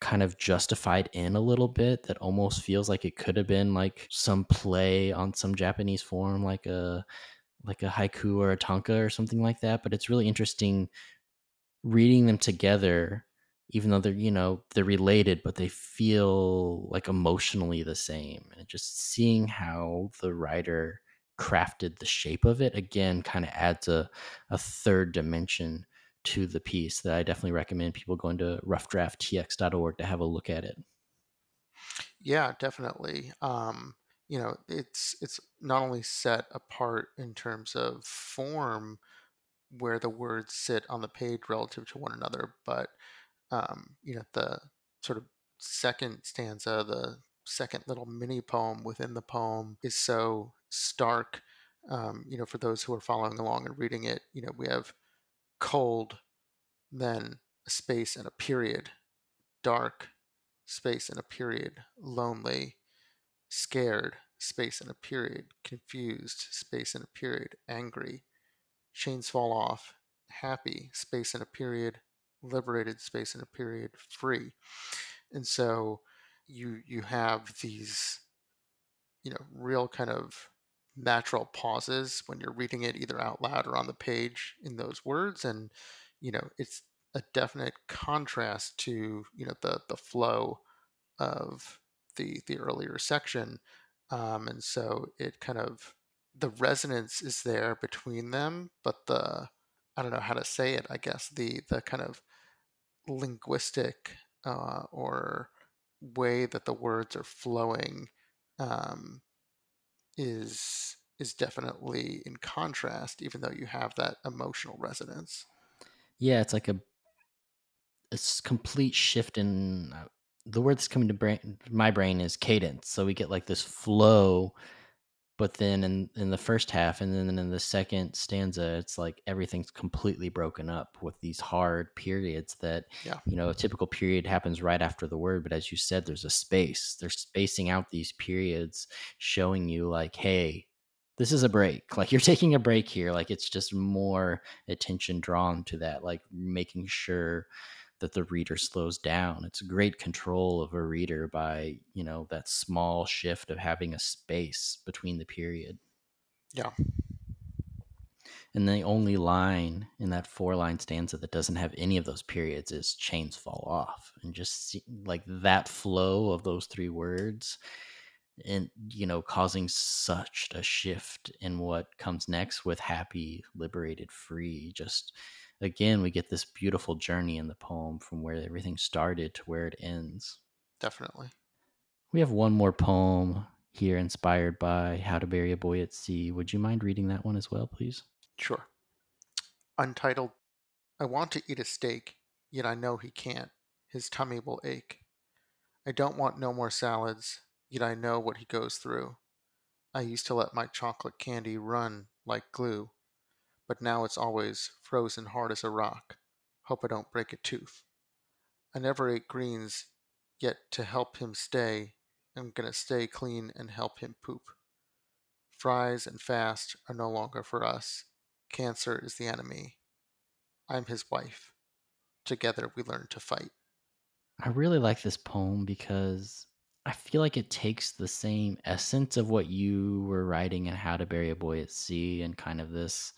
kind of justified in a little bit that almost feels like it could have been like some play on some Japanese form, like a like a haiku or a tanka or something like that. But it's really interesting reading them together, even though they're you know they're related, but they feel like emotionally the same. And just seeing how the writer crafted the shape of it again kind of adds a a third dimension to the piece that I definitely recommend people going to roughdrafttx.org to have a look at it. Yeah, definitely. Um, you know, it's it's not only set apart in terms of form, where the words sit on the page relative to one another, but um, you know, the sort of second stanza, the second little mini poem within the poem is so stark. Um, you know, for those who are following along and reading it, you know, we have cold, then a space and a period, dark, space and a period, lonely, scared, space and a period, confused, space and a period, angry, chains fall off, happy, space and a period, liberated, space and a period, free. And so you you have these you know real kind of natural pauses when you're reading it either out loud or on the page in those words and you know it's a definite contrast to you know the the flow of the the earlier section um, and so it kind of the resonance is there between them but the i don't know how to say it i guess the the kind of linguistic uh, or way that the words are flowing um, is is definitely in contrast, even though you have that emotional resonance. Yeah, it's like a a complete shift in uh, the word that's coming to brain, my brain is cadence. So we get like this flow but then in in the first half and then in the second stanza it's like everything's completely broken up with these hard periods that yeah. you know a typical period happens right after the word but as you said there's a space they're spacing out these periods showing you like hey this is a break like you're taking a break here like it's just more attention drawn to that like making sure that the reader slows down. It's great control of a reader by, you know, that small shift of having a space between the period. Yeah. And the only line in that four line stanza that doesn't have any of those periods is chains fall off. And just see, like that flow of those three words and you know causing such a shift in what comes next with happy liberated free just again, we get this beautiful journey in the poem from where everything started to where it ends. Definitely. We have one more poem here inspired by How to Bury a Boy at Sea. Would you mind reading that one as well, please? Sure. Untitled I want to eat a steak, yet I know he can't. His tummy will ache. I don't want no more salads, yet I know what he goes through. I used to let my chocolate candy run like glue but now it's always frozen hard as a rock. Hope I don't break a tooth. I never ate greens, yet to help him stay, I'm gonna stay clean and help him poop. Fries and fast are no longer for us. Cancer is the enemy. I'm his wife. Together we learn to fight. I really like this poem because I feel like it takes the same essence of what you were writing in How to Bury a Boy at Sea and kind of this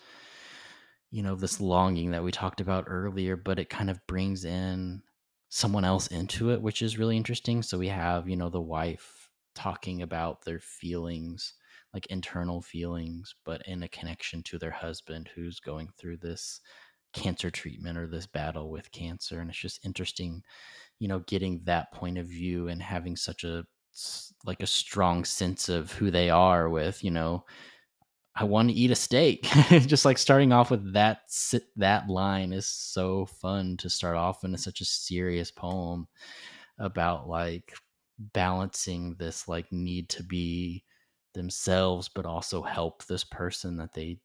you know this longing that we talked about earlier but it kind of brings in someone else into it which is really interesting. So we have you know the wife talking about their feelings like internal feelings but in a connection to their husband who's going through this cancer treatment or this battle with cancer. And it's just interesting you know getting that point of view and having such a like a strong sense of who they are with you know i want to eat a steak just like starting off with that that line is so fun to start off in such a serious poem about like balancing this like need to be themselves but also help this person that they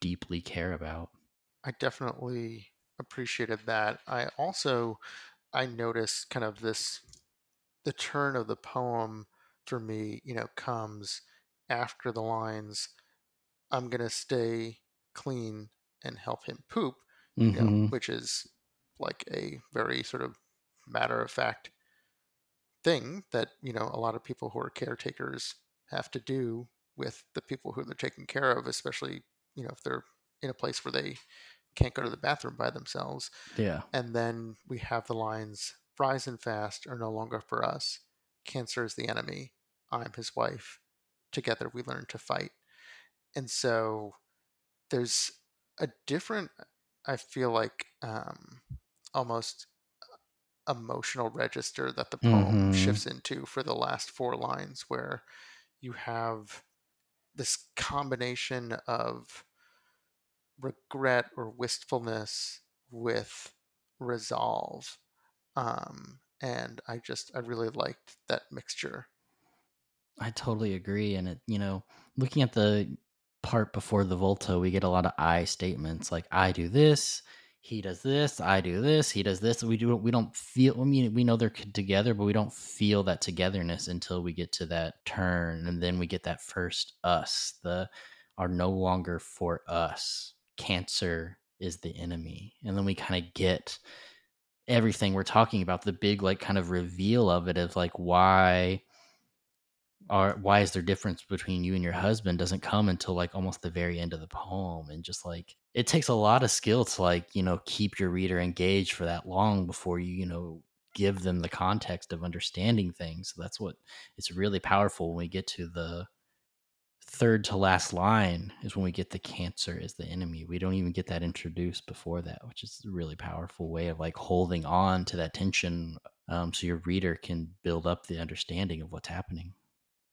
deeply care about I definitely appreciated that. I also I noticed kind of this the turn of the poem for me, you know, comes after the lines I'm going to stay clean and help him poop, mm-hmm. you know, mm-hmm. which is like a very sort of matter of fact thing that, you know, a lot of people who are caretakers have to do with the people who they're taking care of, especially, you know, if they're in a place where they can't go to the bathroom by themselves. Yeah. And then we have the lines Fries and fast are no longer for us. Cancer is the enemy. I'm his wife. Together we learn to fight. And so there's a different, I feel like, um, almost emotional register that the poem mm-hmm. shifts into for the last four lines, where you have this combination of regret or wistfulness with resolve. Um, and I just, I really liked that mixture. I totally agree. And it, you know, looking at the part before the Volta, we get a lot of I statements like, I do this, he does this, I do this, he does this. We do we don't feel I mean we know they're together, but we don't feel that togetherness until we get to that turn and then we get that first us, the are no longer for us cancer is the enemy. And then we kind of get everything we're talking about, the big like kind of reveal of it of like why are why is there difference between you and your husband doesn't come until like almost the very end of the poem and just like it takes a lot of skill to like you know keep your reader engaged for that long before you you know give them the context of understanding things so that's what it's really powerful when we get to the third to last line is when we get the cancer is the enemy. We don't even get that introduced before that, which is a really powerful way of like holding on to that tension um, so your reader can build up the understanding of what's happening.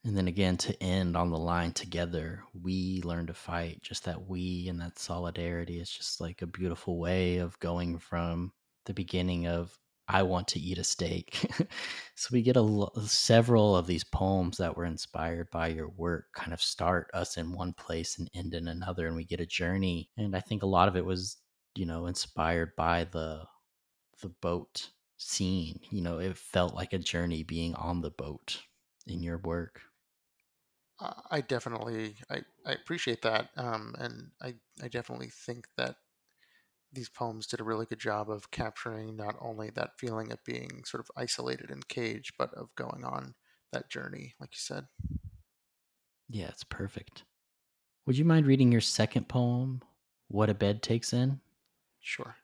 And then again, to end on the line together, we learn to fight. Just that we and that solidarity is just like a beautiful way of going from the beginning of I want to eat a steak. so we get a several of these poems that were inspired by your work kind of start us in one place and end in another and we get a journey. And I think a lot of it was, you know, inspired by the the boat scene. You know, it felt like a journey being on the boat in your work. I definitely I, I appreciate that. Um, and I, I definitely think that these poems did a really good job of capturing not only that feeling of being sort of isolated and caged, but of going on that journey, like you said. Yeah, it's perfect. Would you mind reading your second poem, What a Bed Takes In? Sure.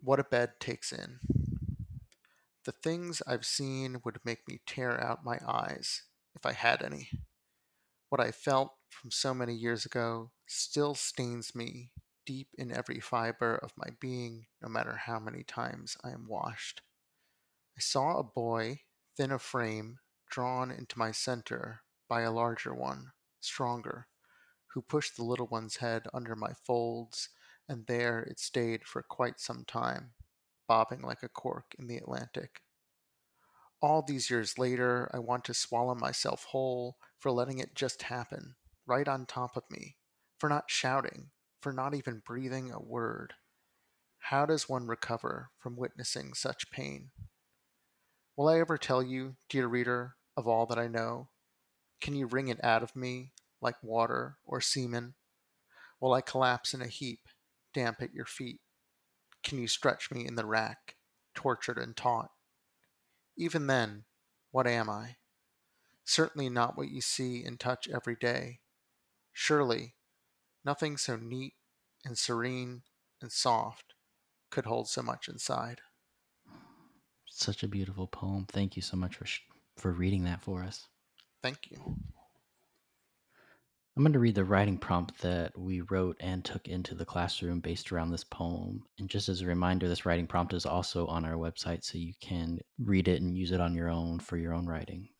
What a Bed Takes In. The things I've seen would make me tear out my eyes, if I had any. What I felt from so many years ago still stains me deep in every fiber of my being, no matter how many times I am washed. I saw a boy, thin of frame, drawn into my center by a larger one, stronger, who pushed the little one's head under my folds, and there it stayed for quite some time, bobbing like a cork in the Atlantic. All these years later, I want to swallow myself whole for letting it just happen, right on top of me, for not shouting, for not even breathing a word. How does one recover from witnessing such pain? Will I ever tell you, dear reader, of all that I know? Can you wring it out of me like water or semen? Will I collapse in a heap, damp at your feet? Can you stretch me in the rack, tortured and taught? Even then, what am I? Certainly not what you see and touch every day. Surely Nothing so neat and serene and soft could hold so much inside. Such a beautiful poem. Thank you so much for sh- for reading that for us. Thank you. I'm going to read the writing prompt that we wrote and took into the classroom based around this poem. And just as a reminder, this writing prompt is also on our website, so you can read it and use it on your own for your own writing.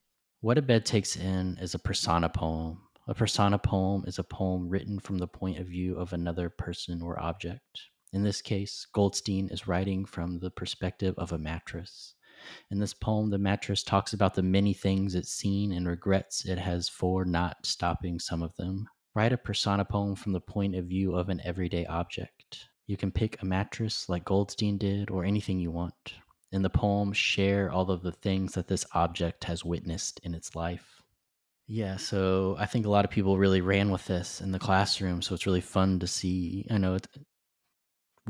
What a Bed Takes In is a persona poem. A persona poem is a poem written from the point of view of another person or object. In this case, Goldstein is writing from the perspective of a mattress. In this poem, the mattress talks about the many things it's seen and regrets it has for not stopping some of them. Write a persona poem from the point of view of an everyday object. You can pick a mattress like Goldstein did, or anything you want. In the poem, share all of the things that this object has witnessed in its life. Yeah, so I think a lot of people really ran with this in the classroom. So it's really fun to see. I know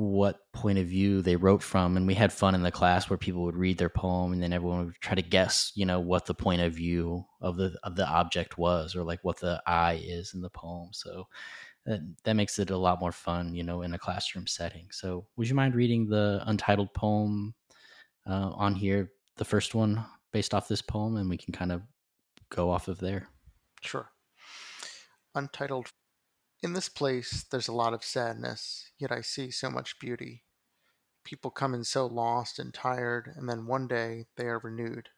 what point of view they wrote from and we had fun in the class where people would read their poem and then everyone would try to guess you know what the point of view of the of the object was or like what the eye is in the poem. So that, that makes it a lot more fun you know in a classroom setting. So would you mind reading the untitled poem uh, on here the first one based off this poem and we can kind of go off of there? Sure. Untitled in this place, there's a lot of sadness, yet I see so much beauty. People come in so lost and tired, and then one day they are renewed,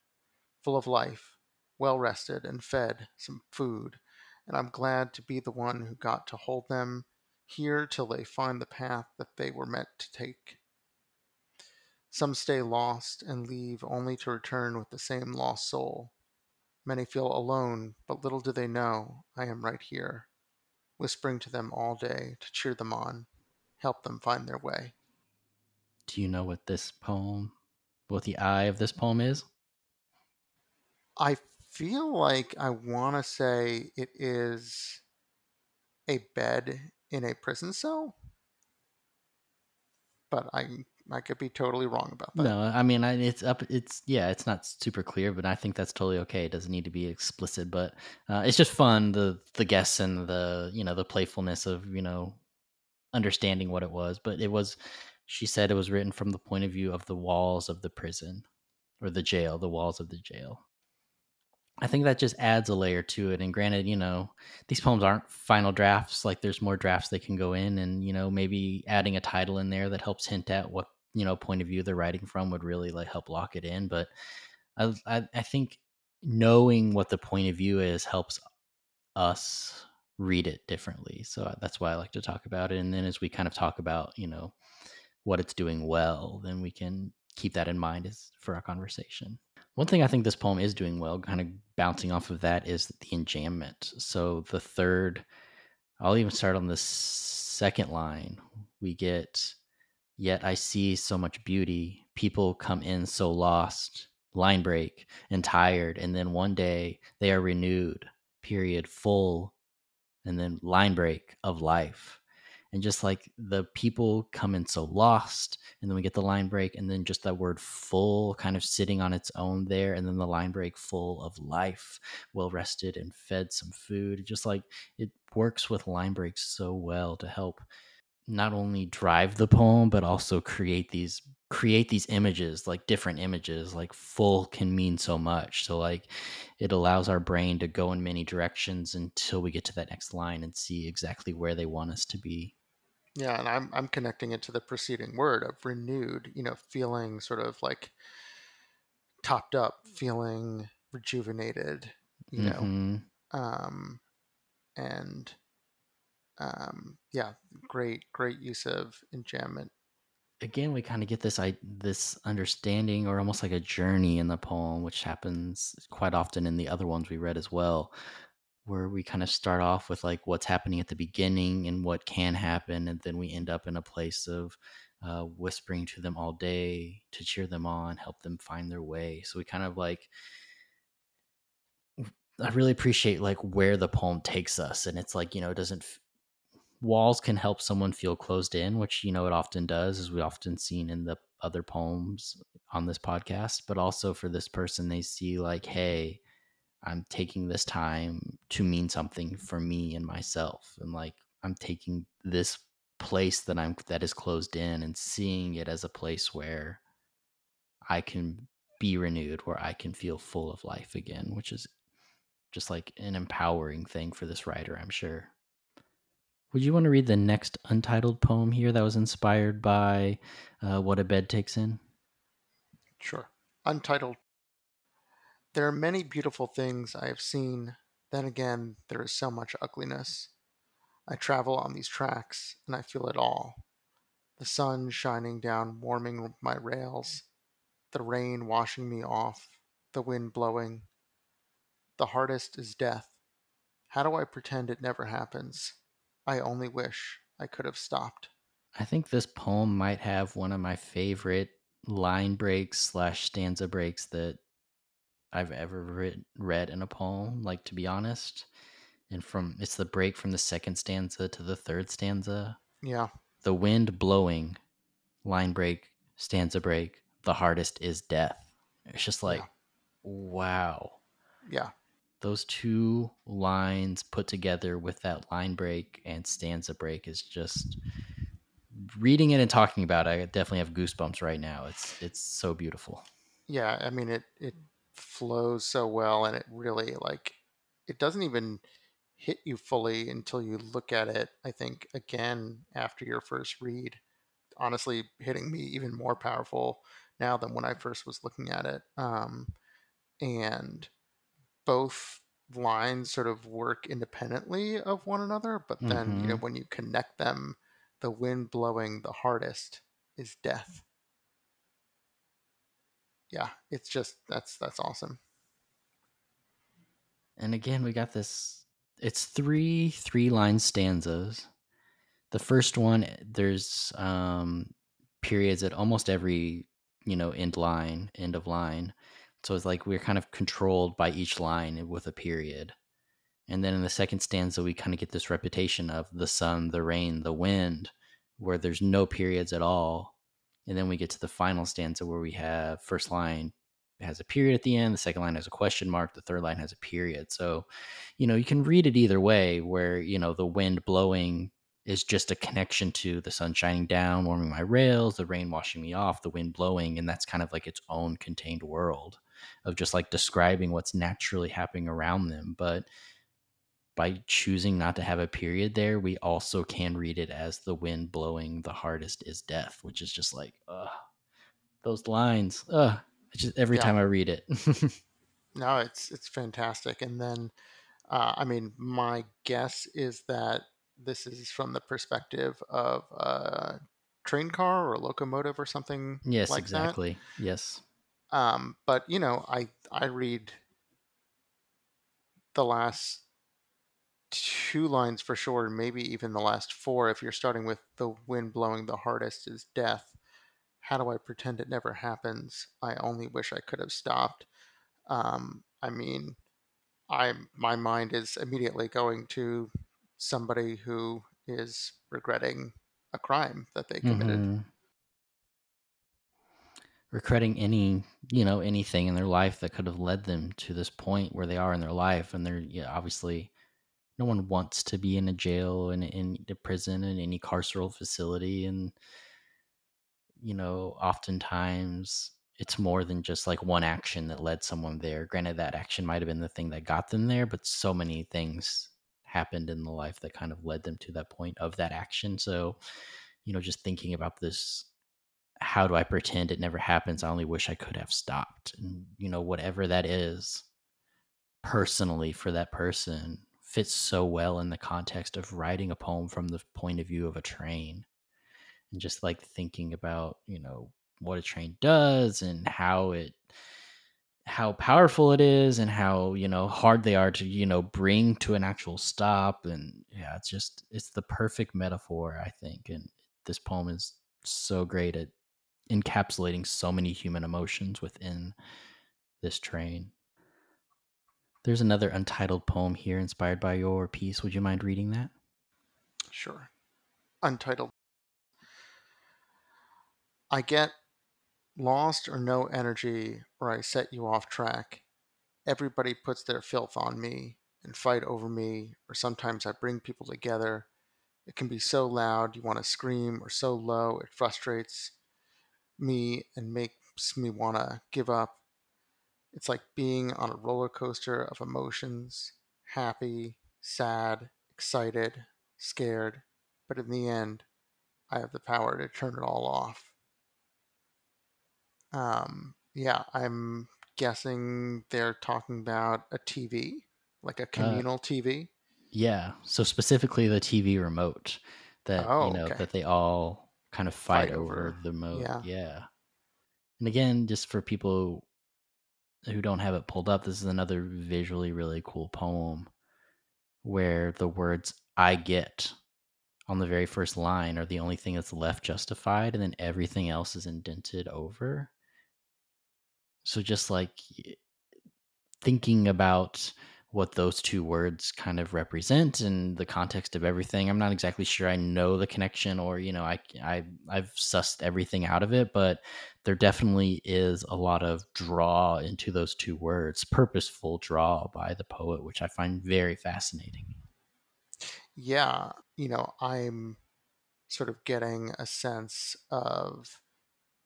full of life, well rested, and fed some food. And I'm glad to be the one who got to hold them here till they find the path that they were meant to take. Some stay lost and leave only to return with the same lost soul. Many feel alone, but little do they know I am right here whispering to them all day to cheer them on, help them find their way. Do you know what this poem, what the eye of this poem is? I feel like I want to say it is a bed in a prison cell, but I I could be totally wrong about that. No, I mean I, it's up. It's yeah, it's not super clear, but I think that's totally okay. It doesn't need to be explicit, but uh, it's just fun the the guess and the you know the playfulness of you know understanding what it was. But it was, she said it was written from the point of view of the walls of the prison or the jail, the walls of the jail. I think that just adds a layer to it. And granted, you know, these poems aren't final drafts. Like there's more drafts they can go in, and you know, maybe adding a title in there that helps hint at what you know point of view they're writing from would really like help lock it in. But I, I, I think knowing what the point of view is helps us read it differently. So that's why I like to talk about it. And then as we kind of talk about, you know, what it's doing well, then we can keep that in mind as for our conversation. One thing I think this poem is doing well, kind of bouncing off of that, is the enjambment. So the third, I'll even start on the second line. We get, Yet I see so much beauty. People come in so lost, line break, and tired. And then one day they are renewed, period, full, and then line break of life and just like the people come in so lost and then we get the line break and then just that word full kind of sitting on its own there and then the line break full of life well rested and fed some food just like it works with line breaks so well to help not only drive the poem but also create these create these images like different images like full can mean so much so like it allows our brain to go in many directions until we get to that next line and see exactly where they want us to be yeah, and I'm I'm connecting it to the preceding word of renewed, you know, feeling sort of like topped up, feeling rejuvenated, you mm-hmm. know. Um and um yeah, great great use of enjambment. Again, we kind of get this I this understanding or almost like a journey in the poem which happens quite often in the other ones we read as well where we kind of start off with like what's happening at the beginning and what can happen and then we end up in a place of uh, whispering to them all day to cheer them on help them find their way. So we kind of like i really appreciate like where the poem takes us and it's like you know it doesn't f- walls can help someone feel closed in which you know it often does as we often seen in the other poems on this podcast but also for this person they see like hey I'm taking this time to mean something for me and myself. And like I'm taking this place that I'm that is closed in and seeing it as a place where I can be renewed, where I can feel full of life again, which is just like an empowering thing for this writer, I'm sure. Would you want to read the next untitled poem here that was inspired by uh, What a Bed Takes In? Sure. Untitled. There are many beautiful things I have seen. Then again, there is so much ugliness. I travel on these tracks, and I feel it all. The sun shining down, warming my rails, the rain washing me off, the wind blowing. The hardest is death. How do I pretend it never happens? I only wish I could have stopped. I think this poem might have one of my favorite line breaks slash stanza breaks that I've ever read, read in a poem. Like to be honest, and from it's the break from the second stanza to the third stanza. Yeah. The wind blowing, line break, stanza break. The hardest is death. It's just like, yeah. wow. Yeah those two lines put together with that line break and stanza break is just reading it and talking about it, I definitely have goosebumps right now. It's it's so beautiful. Yeah, I mean it it flows so well and it really like it doesn't even hit you fully until you look at it, I think again after your first read. Honestly, hitting me even more powerful now than when I first was looking at it. Um, and both lines sort of work independently of one another, but then, mm-hmm. you know, mm-hmm. when you connect them, the wind blowing the hardest is death. Yeah, it's just that's that's awesome. And again, we got this it's three three line stanzas. The first one there's um periods at almost every, you know, end line, end of line. So it's like we're kind of controlled by each line with a period. And then in the second stanza, we kind of get this reputation of the sun, the rain, the wind, where there's no periods at all. And then we get to the final stanza where we have first line has a period at the end, the second line has a question mark, the third line has a period. So, you know, you can read it either way, where, you know, the wind blowing is just a connection to the sun shining down, warming my rails, the rain washing me off, the wind blowing, and that's kind of like its own contained world of just like describing what's naturally happening around them. But by choosing not to have a period there, we also can read it as the wind blowing the hardest is death, which is just like, uh, those lines. Uh, just every yeah. time I read it. no, it's it's fantastic. And then, uh, I mean, my guess is that this is from the perspective of a train car or a locomotive or something. Yes, like exactly. That. Yes. Um, but you know, I I read the last two lines for sure, maybe even the last four. If you're starting with the wind blowing the hardest is death. How do I pretend it never happens? I only wish I could have stopped. Um, I mean, I my mind is immediately going to somebody who is regretting a crime that they committed. Mm-hmm regretting any you know anything in their life that could have led them to this point where they are in their life and they're yeah, obviously no one wants to be in a jail and in a prison and any carceral facility and you know oftentimes it's more than just like one action that led someone there granted that action might have been the thing that got them there but so many things happened in the life that kind of led them to that point of that action so you know just thinking about this how do I pretend it never happens? I only wish I could have stopped. And, you know, whatever that is personally for that person fits so well in the context of writing a poem from the point of view of a train and just like thinking about, you know, what a train does and how it how powerful it is and how you know hard they are to you know bring to an actual stop and yeah it's just it's the perfect metaphor i think and this poem is so great at encapsulating so many human emotions within this train. There's another untitled poem here inspired by your piece. Would you mind reading that? Sure. Untitled. I get lost or no energy, or I set you off track. Everybody puts their filth on me and fight over me, or sometimes I bring people together. It can be so loud you want to scream, or so low it frustrates me and makes me want to give up. It's like being on a roller coaster of emotions happy, sad, excited, scared. But in the end, I have the power to turn it all off. Um, yeah, I'm guessing they're talking about a TV, like a Uh, communal TV. yeah. So specifically the TV remote that, you Oh, know, okay. that they all kind of fight Fight over over. the remote. Yeah. Yeah. And again, just for people who don't have it pulled up, this is another visually really cool poem where the words I get on the very first line are the only thing that's left justified, and then everything else is indented over. So just like thinking about what those two words kind of represent in the context of everything. I'm not exactly sure I know the connection or, you know, I, I, I've sussed everything out of it, but there definitely is a lot of draw into those two words, purposeful draw by the poet, which I find very fascinating. Yeah. You know, I'm sort of getting a sense of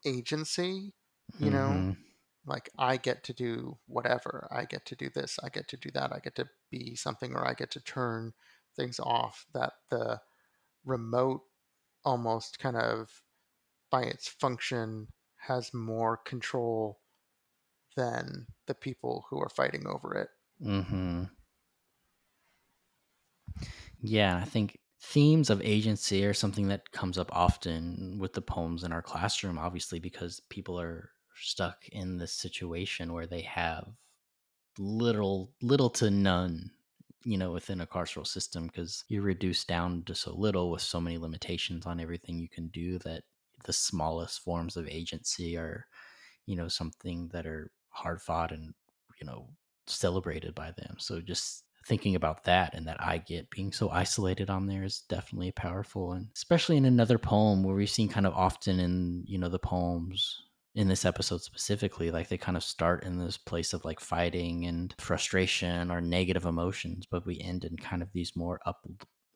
agency, you know, Mm-hmm. Like I get to do whatever. I get to do this. I get to do that. I get to be something or I get to turn things off. That the remote almost kind of by its function has more control than the people who are fighting over it. Mm-hmm. Yeah, I think themes of agency are something that comes up often with the poems in our classroom, obviously, because people are stuck in this situation where they have little little to none you know within a carceral system because you're reduced down to so little with so many limitations on everything you can do that the smallest forms of agency are you know something that are hard fought and you know celebrated by them. So just thinking about that and that I get being so isolated on there is definitely powerful and especially in another poem where we've seen kind of often in you know the poems in this episode specifically like they kind of start in this place of like fighting and frustration or negative emotions but we end in kind of these more up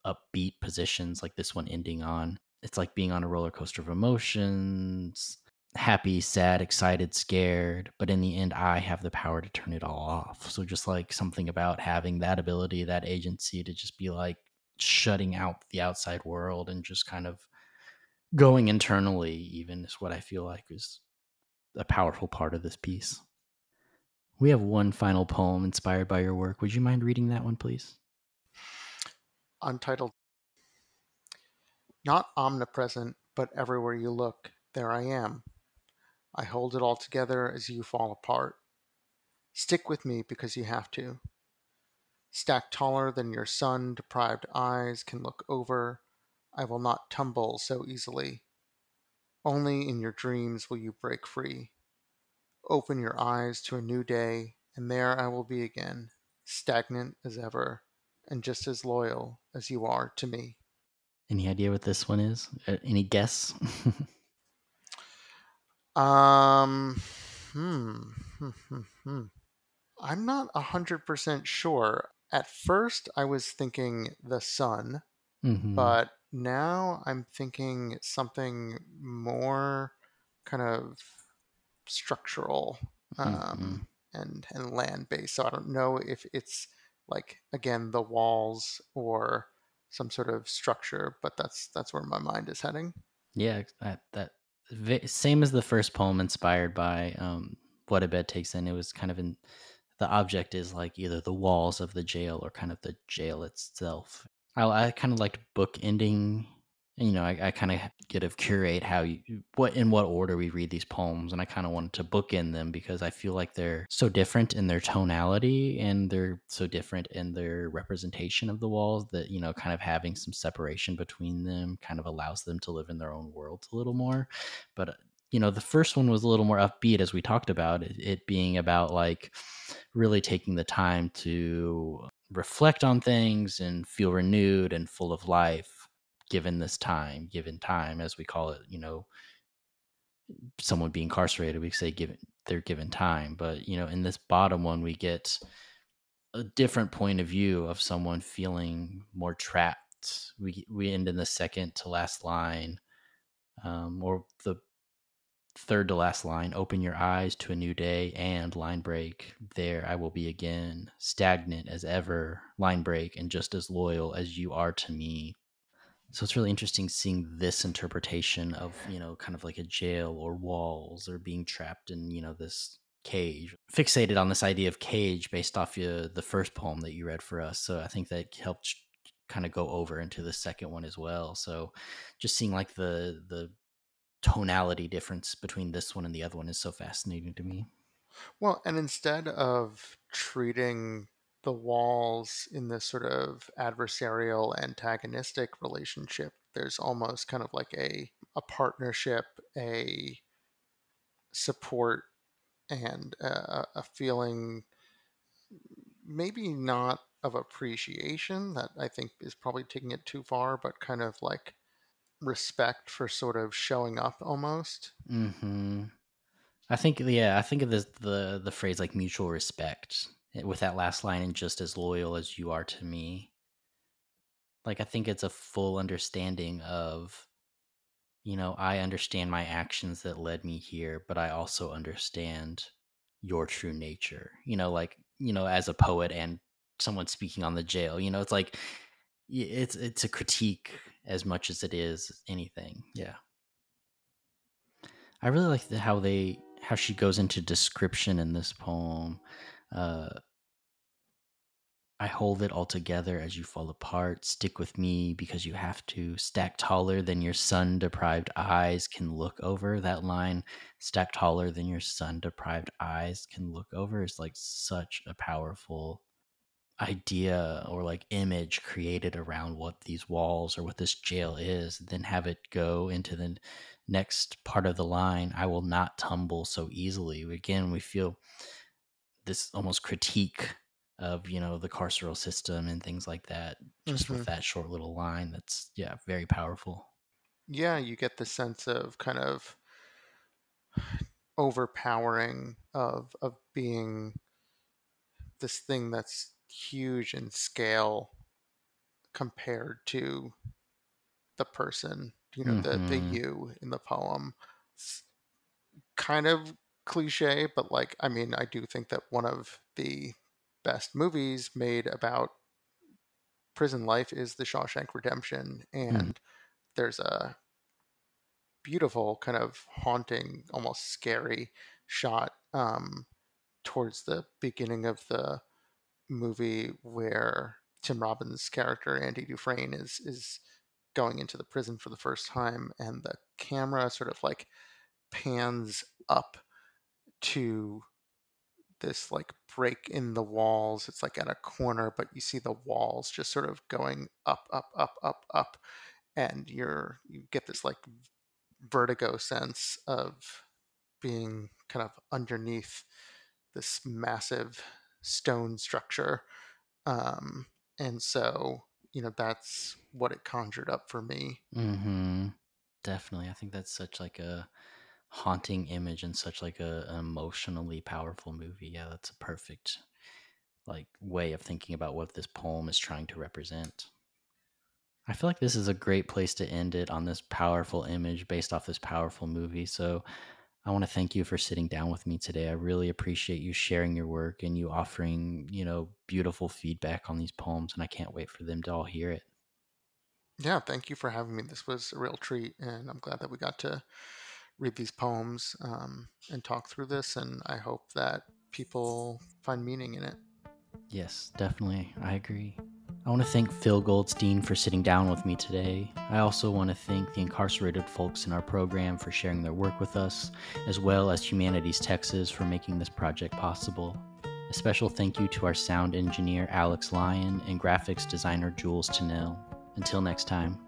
upbeat positions like this one ending on it's like being on a roller coaster of emotions happy sad excited scared but in the end i have the power to turn it all off. So just like something about having that ability that agency to just be like shutting out the outside world and just kind of going internally even is what i feel like is a powerful part of this piece. We have one final poem inspired by your work. Would you mind reading that one, please? Untitled. Not omnipresent, but everywhere you look, there I am. I hold it all together as you fall apart. Stick with me because you have to. Stacked taller than your sun deprived eyes can look over, I will not tumble so easily. Only in your dreams will you break free. Open your eyes to a new day, and there I will be again, stagnant as ever, and just as loyal as you are to me. Any idea what this one is? Any guess? um, hmm, hmm, hmm, hmm. I'm not 100% sure. At first, I was thinking the sun, mm-hmm. but now I'm thinking something more kind of structural um, mm-hmm. and and land based. So I don't know if it's like again the walls or some sort of structure, but that's that's where my mind is heading. Yeah, that that same as the first poem, inspired by um, what a bed takes in. It was kind of in the object is like either the walls of the jail or kind of the jail itself. I, I kind of liked book ending you know, I, I kind of get to curate how you, what in what order we read these poems, and I kind of wanted to bookend them because I feel like they're so different in their tonality and they're so different in their representation of the walls that you know, kind of having some separation between them kind of allows them to live in their own worlds a little more. But uh, you know, the first one was a little more upbeat, as we talked about it, it being about like really taking the time to reflect on things and feel renewed and full of life given this time, given time, as we call it, you know, someone being incarcerated, we say given they're given time. But, you know, in this bottom one, we get a different point of view of someone feeling more trapped. We we end in the second to last line, um, or the third to last line open your eyes to a new day and line break. There i will be again stagnant as ever line break and just as loyal as you are to me. So it's really interesting seeing this interpretation of you know kind of like a jail or walls or being trapped in you know this cage fixated on this idea of cage based off uh, the first poem that you read for us. So i think that helped kind of go over into the second one as well. So just seeing like the the tonality difference between this one and the other one is so fascinating to me. Well, and instead of treating the walls in this sort of adversarial antagonistic relationship, there's almost kind of like a a partnership, a support and a, a feeling maybe not of appreciation that I think is probably taking it too far, but kind of like respect for sort of showing up almost. Mm-hmm. I think yeah, I think of the the the phrase like mutual respect eh, with that last line and just as loyal as you are to me. Like I think it's a full understanding of you know, I understand my actions that led me here, but I also understand your true nature. You know, like, you know, as a poet and someone speaking on the jail, you know, it's like it's it's a critique as much as it is anything. Yeah. I really like the, how they how she goes into description in this poem. Uh, I hold it all together as you fall apart. Stick with me because you have to. Stack taller than your sun deprived eyes can look over. That line, stack taller than your sun deprived eyes can look over, is like such a powerful idea or like image created around what these walls or what this jail is, then have it go into the next part of the line. I will not tumble so easily. Again, we feel this almost critique of you know the carceral system and things like that just mm-hmm. with that short little line that's yeah very powerful yeah you get the sense of kind of overpowering of of being this thing that's huge in scale compared to the person, you know, mm-hmm. the the mm-hmm. you in the poem. It's kind of cliche, but like I mean, I do think that one of the best movies made about prison life is The Shawshank Redemption and mm. there's a beautiful kind of haunting, almost scary shot um, towards the beginning of the movie where Tim Robbins' character Andy Dufresne is is going into the prison for the first time, and the camera sort of like pans up to this like break in the walls. It's like at a corner, but you see the walls just sort of going up, up, up, up, up, and you're you get this like vertigo sense of being kind of underneath this massive stone structure. Um, and so, you know, that's what it conjured up for me. Mm-hmm. Definitely. I think that's such like a haunting image and such like a, an emotionally powerful movie. Yeah, that's a perfect like way of thinking about what this poem is trying to represent. I feel like this is a great place to end it on this powerful image based off this powerful movie. So I want to thank you for sitting down with me today. I really appreciate you sharing your work and you offering, you know, beautiful feedback on these poems and I can't wait for them to all hear it. Yeah, thank you for having me. This was a real treat and I'm glad that we got to read these poems um, and talk through this and I hope that people find meaning in it. Yes, definitely. I agree. I want to thank Phil Goldstein for sitting down with me today. I also want to thank the incarcerated folks in our program for sharing their work with us, as well as Humanities Texas for making this project possible. A special thank you to our sound engineer Alex Lyon and graphics designer Jules Tennell. Until next time.